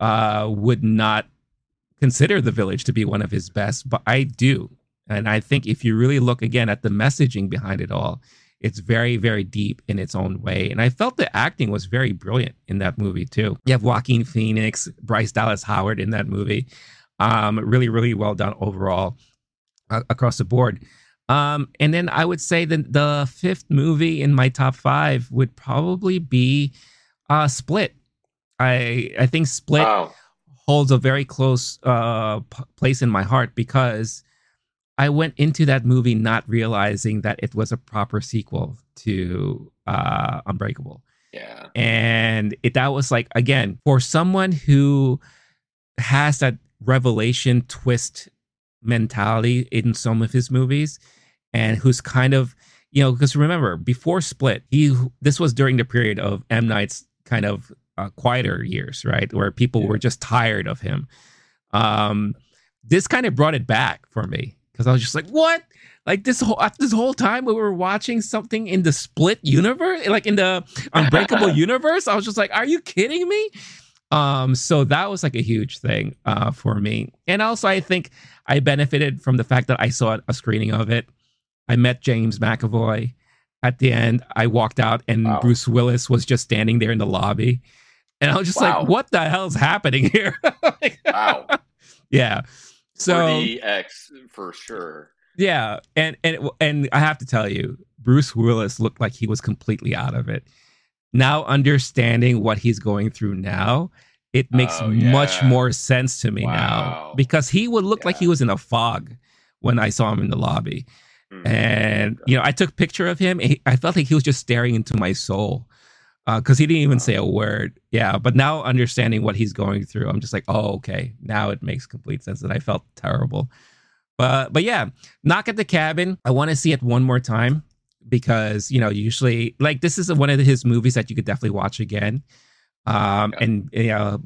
would not consider The Village to be one of his best, but I do. And I think if you really look again at the messaging behind it all, it's very, very deep in its own way. And I felt the acting was very brilliant in that movie too. You have Joaquin Phoenix, Bryce Dallas Howard in that movie. Um, really, really well done overall uh, across the board. Um, and then I would say that the fifth movie in my top five would probably be uh, Split. I I think Split wow. Holds a very close uh, p- place in my heart because I went into that movie not realizing that it was a proper sequel to uh, Unbreakable. Yeah. And it, that was like, again, for someone who has that revelation twist mentality in some of his movies and who's kind of, you know, because remember, before Split, he this was during the period of M. Night's kind of uh, quieter years, right? Where people yeah. were just tired of him. Um, this kind of brought it back for me because I was just like, what? Like this whole this whole time we were watching something in the split universe, like in the *laughs* Unbreakable universe. I was just like, are you kidding me? Um, so that was like a huge thing uh, for me, and also I think I benefited from the fact that I saw a screening of it. I met James McAvoy at the end. I walked out, and wow. Bruce Willis was just standing there in the lobby, and I was just wow. like, "What the hell's happening here?" *laughs* like, wow. *laughs* Yeah. So the X for sure. Yeah, and and and I have to tell you, Bruce Willis looked like he was completely out of it. Now understanding what he's going through now, it makes oh, yeah. much more sense to me wow. now because he would look yeah. like he was in a fog when I saw him in the lobby. Mm-hmm. And you know, I took a picture of him. I felt like he was just staring into my soul because uh, he didn't even say a word. Yeah, but now understanding what he's going through, I'm just like, oh, okay, now it makes complete sense. And I felt terrible, but but yeah, knock at the cabin. I want to see it one more time because you know usually like this is one of his movies that you could definitely watch again, um, and you know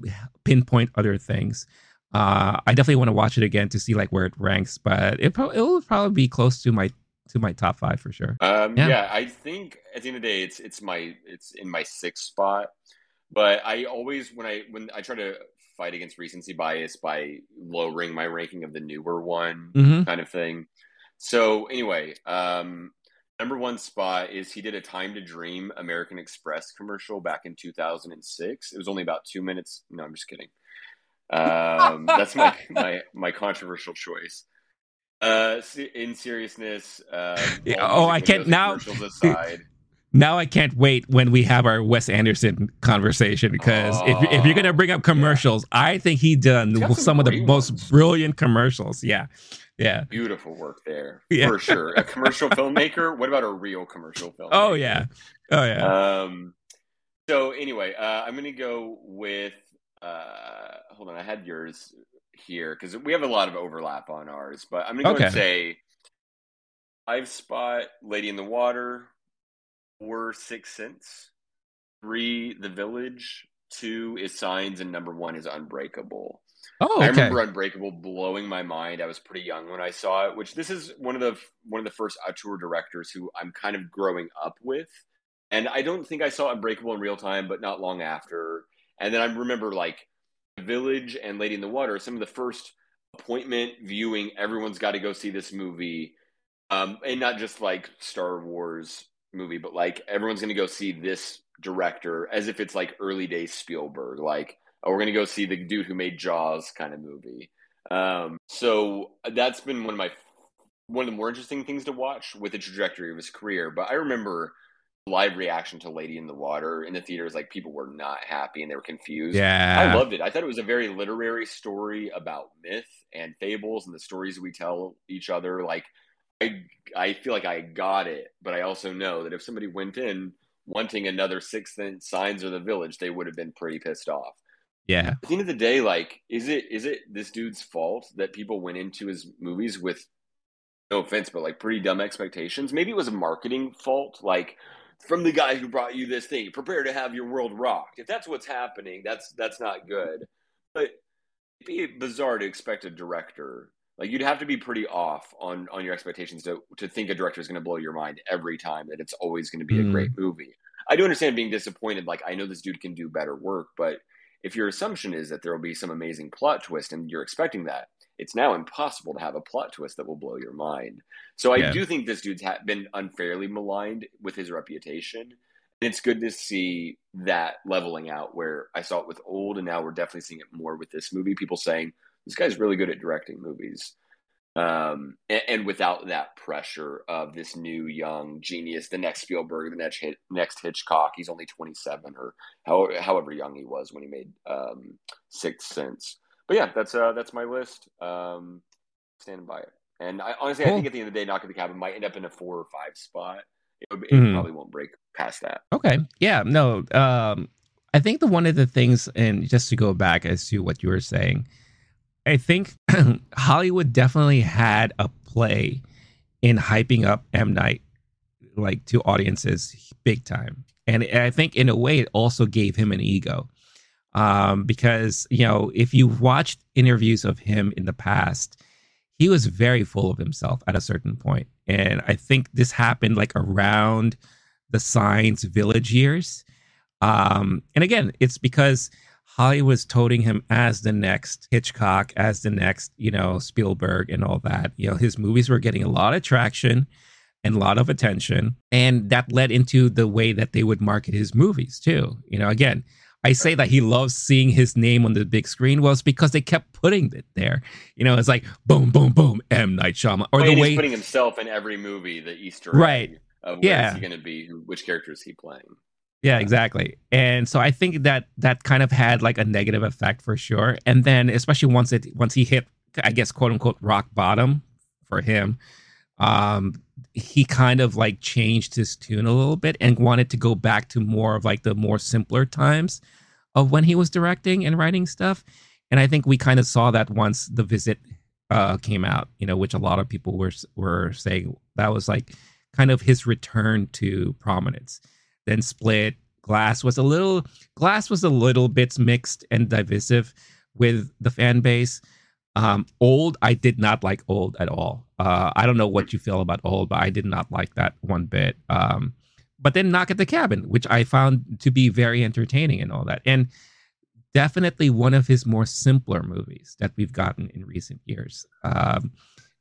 pinpoint other things. Uh, I definitely want to watch it again to see like where it ranks, but it pro- it will probably be close to my to my top five for sure. Um, yeah. yeah. I think at the end of the day, it's it's my it's in my sixth spot. But I always when I when I try to fight against recency bias by lowering my ranking of the newer one mm-hmm. kind of thing. So anyway, um, number one spot is he did a Time to Dream American Express commercial back in 2006. It was only about two minutes. No, I'm just kidding. Um, *laughs* that's my my my controversial choice. Uh, in seriousness, uh, *laughs* yeah, oh, I can't now. *laughs* Now I can't wait when we have our Wes Anderson conversation because oh, if, if you're gonna bring up commercials, yeah. I think he done some, some of the ones. most brilliant commercials. Yeah, yeah, beautiful work there *laughs* yeah. for sure. A commercial filmmaker. What about a real commercial film? Oh yeah, oh yeah. Um. So anyway, uh, I'm gonna go with. Uh, hold on, I had yours here because we have a lot of overlap on ours, but I'm gonna go okay. and say five spot Lady in the Water, four Sixth Sense, three The Village, two is Signs, and number one is Unbreakable. Oh, okay. I remember Unbreakable blowing my mind. I was pretty young when I saw it. Which this is one of the one of the first auteur directors who I'm kind of growing up with, and I don't think I saw Unbreakable in real time, but not long after. And then I remember like Village and Lady in the Water, some of the first appointment viewing. Everyone's got to go see this movie, um, and not just like Star Wars movie, but like everyone's going to go see this director as if it's like early days Spielberg. Like, oh, we're going to go see the dude who made Jaws kind of movie. Um, so that's been one of my one of the more interesting things to watch with the trajectory of his career. But I remember live reaction to Lady in the Water in the theaters, like people were not happy and they were confused. Yeah. I loved it. I thought it was a very literary story about myth and fables and the stories we tell each other. Like I I feel like I got it, but I also know that if somebody went in wanting another sixth signs of the village, they would have been pretty pissed off. Yeah. At the end of the day, like, is it is it this dude's fault that people went into his movies with no offense, but like pretty dumb expectations? Maybe it was a marketing fault. Like, from the guy who brought you this thing. Prepare to have your world rocked. If that's what's happening, that's that's not good. But it'd be bizarre to expect a director like you'd have to be pretty off on on your expectations to to think a director is going to blow your mind every time that it's always going to be mm. a great movie. I do understand being disappointed. Like I know this dude can do better work, but if your assumption is that there will be some amazing plot twist and you're expecting that, it's now impossible to have a plot twist that will blow your mind. So I yeah. do think this dude's ha- been unfairly maligned with his reputation. And it's good to see that leveling out where I saw it with old and now we're definitely seeing it more with this movie. People saying this guy's really good at directing movies. Um, and, and, without that pressure of this new young genius, the next Spielberg, the next next Hitchcock. He's only 27 or how, however young he was when he made um, Sixth Sense but yeah, that's uh that's my list. Um, standing by it. And I, honestly, cool. I think at the end of the day, Knock at the Cabin might end up in a four or five spot. It, it mm-hmm. probably won't break past that. Okay. Yeah. No. Um, I think the one of the things, and just to go back as to what you were saying, I think *clears throat* Hollywood definitely had a play in hyping up M Night like to audiences big time, and I think in a way it also gave him an ego um, because you know if you've watched interviews of him in the past, he was very full of himself at a certain point, and I think this happened like around the Signs Village years. Um, and again, it's because Hollywood was toting him as the next Hitchcock, as the next, you know, Spielberg and all that. You know, his movies were getting a lot of traction and a lot of attention. And that led into the way that they would market his movies too. You know, again, I say that he loves seeing his name on the big screen was because they kept putting it there. You know, it's like boom, boom, boom, M Night Shyamalan, or the way putting himself in every movie, the Easter right. of where yeah. is he going to be, which character is he playing? Yeah, exactly. And so I think that that kind of had like a negative effect for sure. And then especially once it once he hit, I guess quote unquote rock bottom for him, um, he kind of like changed his tune a little bit and wanted to go back to more of like the more simpler times of when he was directing and writing stuff. And I think we kind of saw that once the visit uh, came out, you know, which a lot of people were were saying that was like kind of his return to prominence. Then Split, Glass was a little Glass was a little bit mixed and divisive with the fan base. Um, old, I did not like old at all. Uh, I don't know what you feel about old, but I did not like that one bit. Um, but then knock at the cabin, which I found to be very entertaining and all that, and definitely one of his more simpler movies that we've gotten in recent years. Um,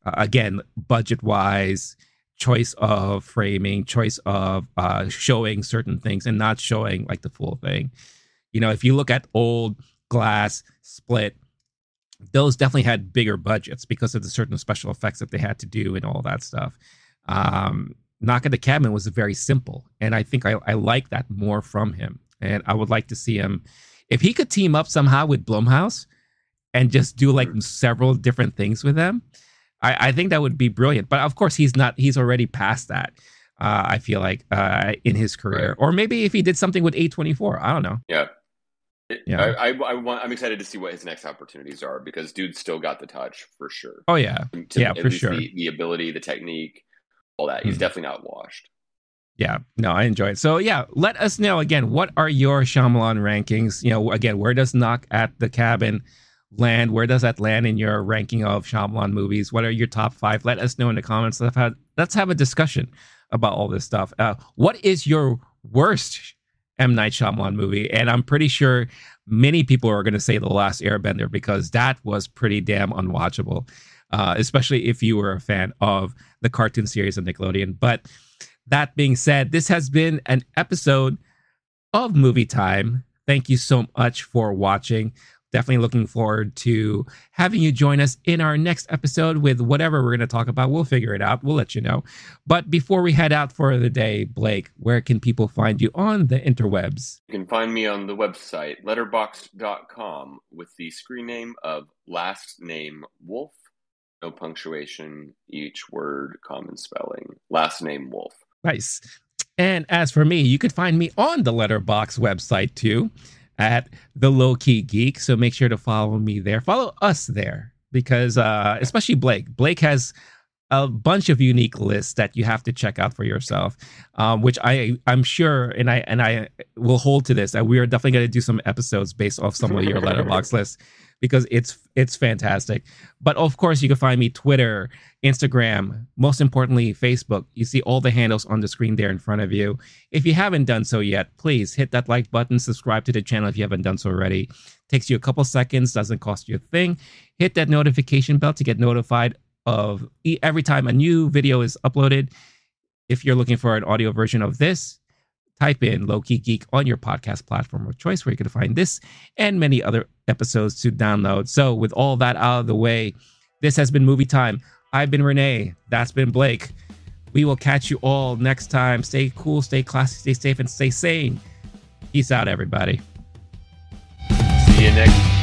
again, budget wise, choice of framing, choice of uh, showing certain things and not showing like the full thing. You know, if you look at old Glass, Split, those definitely had bigger budgets because of the certain special effects that they had to do and all that stuff. Um, Knock at the Cabin was very simple, and I think I, I like that more from him. And I would like to see him if he could team up somehow with Blumhouse and just do like several different things with them. I, I think that would be brilliant. But of course, he's not. He's already past that. Uh, I feel like uh, in his career, right. or maybe if he did something with A24, I don't know. Yeah, yeah, I, I, I, want. I'm excited to see what his next opportunities are because dude's still got the touch for sure. Oh yeah, to, yeah, for sure. The, the, ability, the technique, all that. He's mm. definitely not washed. Yeah, no, I enjoy it. So yeah, let us know again. What are your Shyamalan rankings? You know, again, where does Knock at the Cabin land? Where does that land in your ranking of Shyamalan movies? What are your top five? Let us know in the comments. Let's have, let's have a discussion about all this stuff. Uh, what is your worst M Night Shyamalan movie, and I'm pretty sure many people are going to say The Last Airbender because that was pretty damn unwatchable, uh, especially if you were a fan of the cartoon series of Nickelodeon. But that being said, this has been an episode of Movie Time. Thank you so much for watching definitely looking forward to having you join us in our next episode with whatever we're going to talk about. We'll figure it out. We'll let you know. But before we head out for the day, Blake, where can people find you on the interwebs? You can find me on the website letterboxd.com with the screen name of last name Wolf. No punctuation, each word common spelling. Last name Wolf. Nice. And as for me, you could find me on the Letterbox website too at the low key geek. So make sure to follow me there. Follow us there because, uh, especially Blake. Blake has a bunch of unique lists that you have to check out for yourself, um, which I I'm sure and I and I will hold to this that we are definitely going to do some episodes based off some of your *laughs* letterbox lists because it's it's fantastic. But of course, you can find me Twitter, Instagram, most importantly Facebook. You see all the handles on the screen there in front of you. If you haven't done so yet, please hit that like button, subscribe to the channel if you haven't done so already. Takes you a couple seconds, doesn't cost you a thing. Hit that notification bell to get notified of every time a new video is uploaded. If you're looking for an audio version of this, type in Low Key Geek on your podcast platform of choice where you can find this and many other episodes to download. So, with all that out of the way, this has been Movie Time. I've been Renee. That's been Blake. We will catch you all next time. Stay cool, stay classy, stay safe, and stay sane. Peace out, everybody. See you next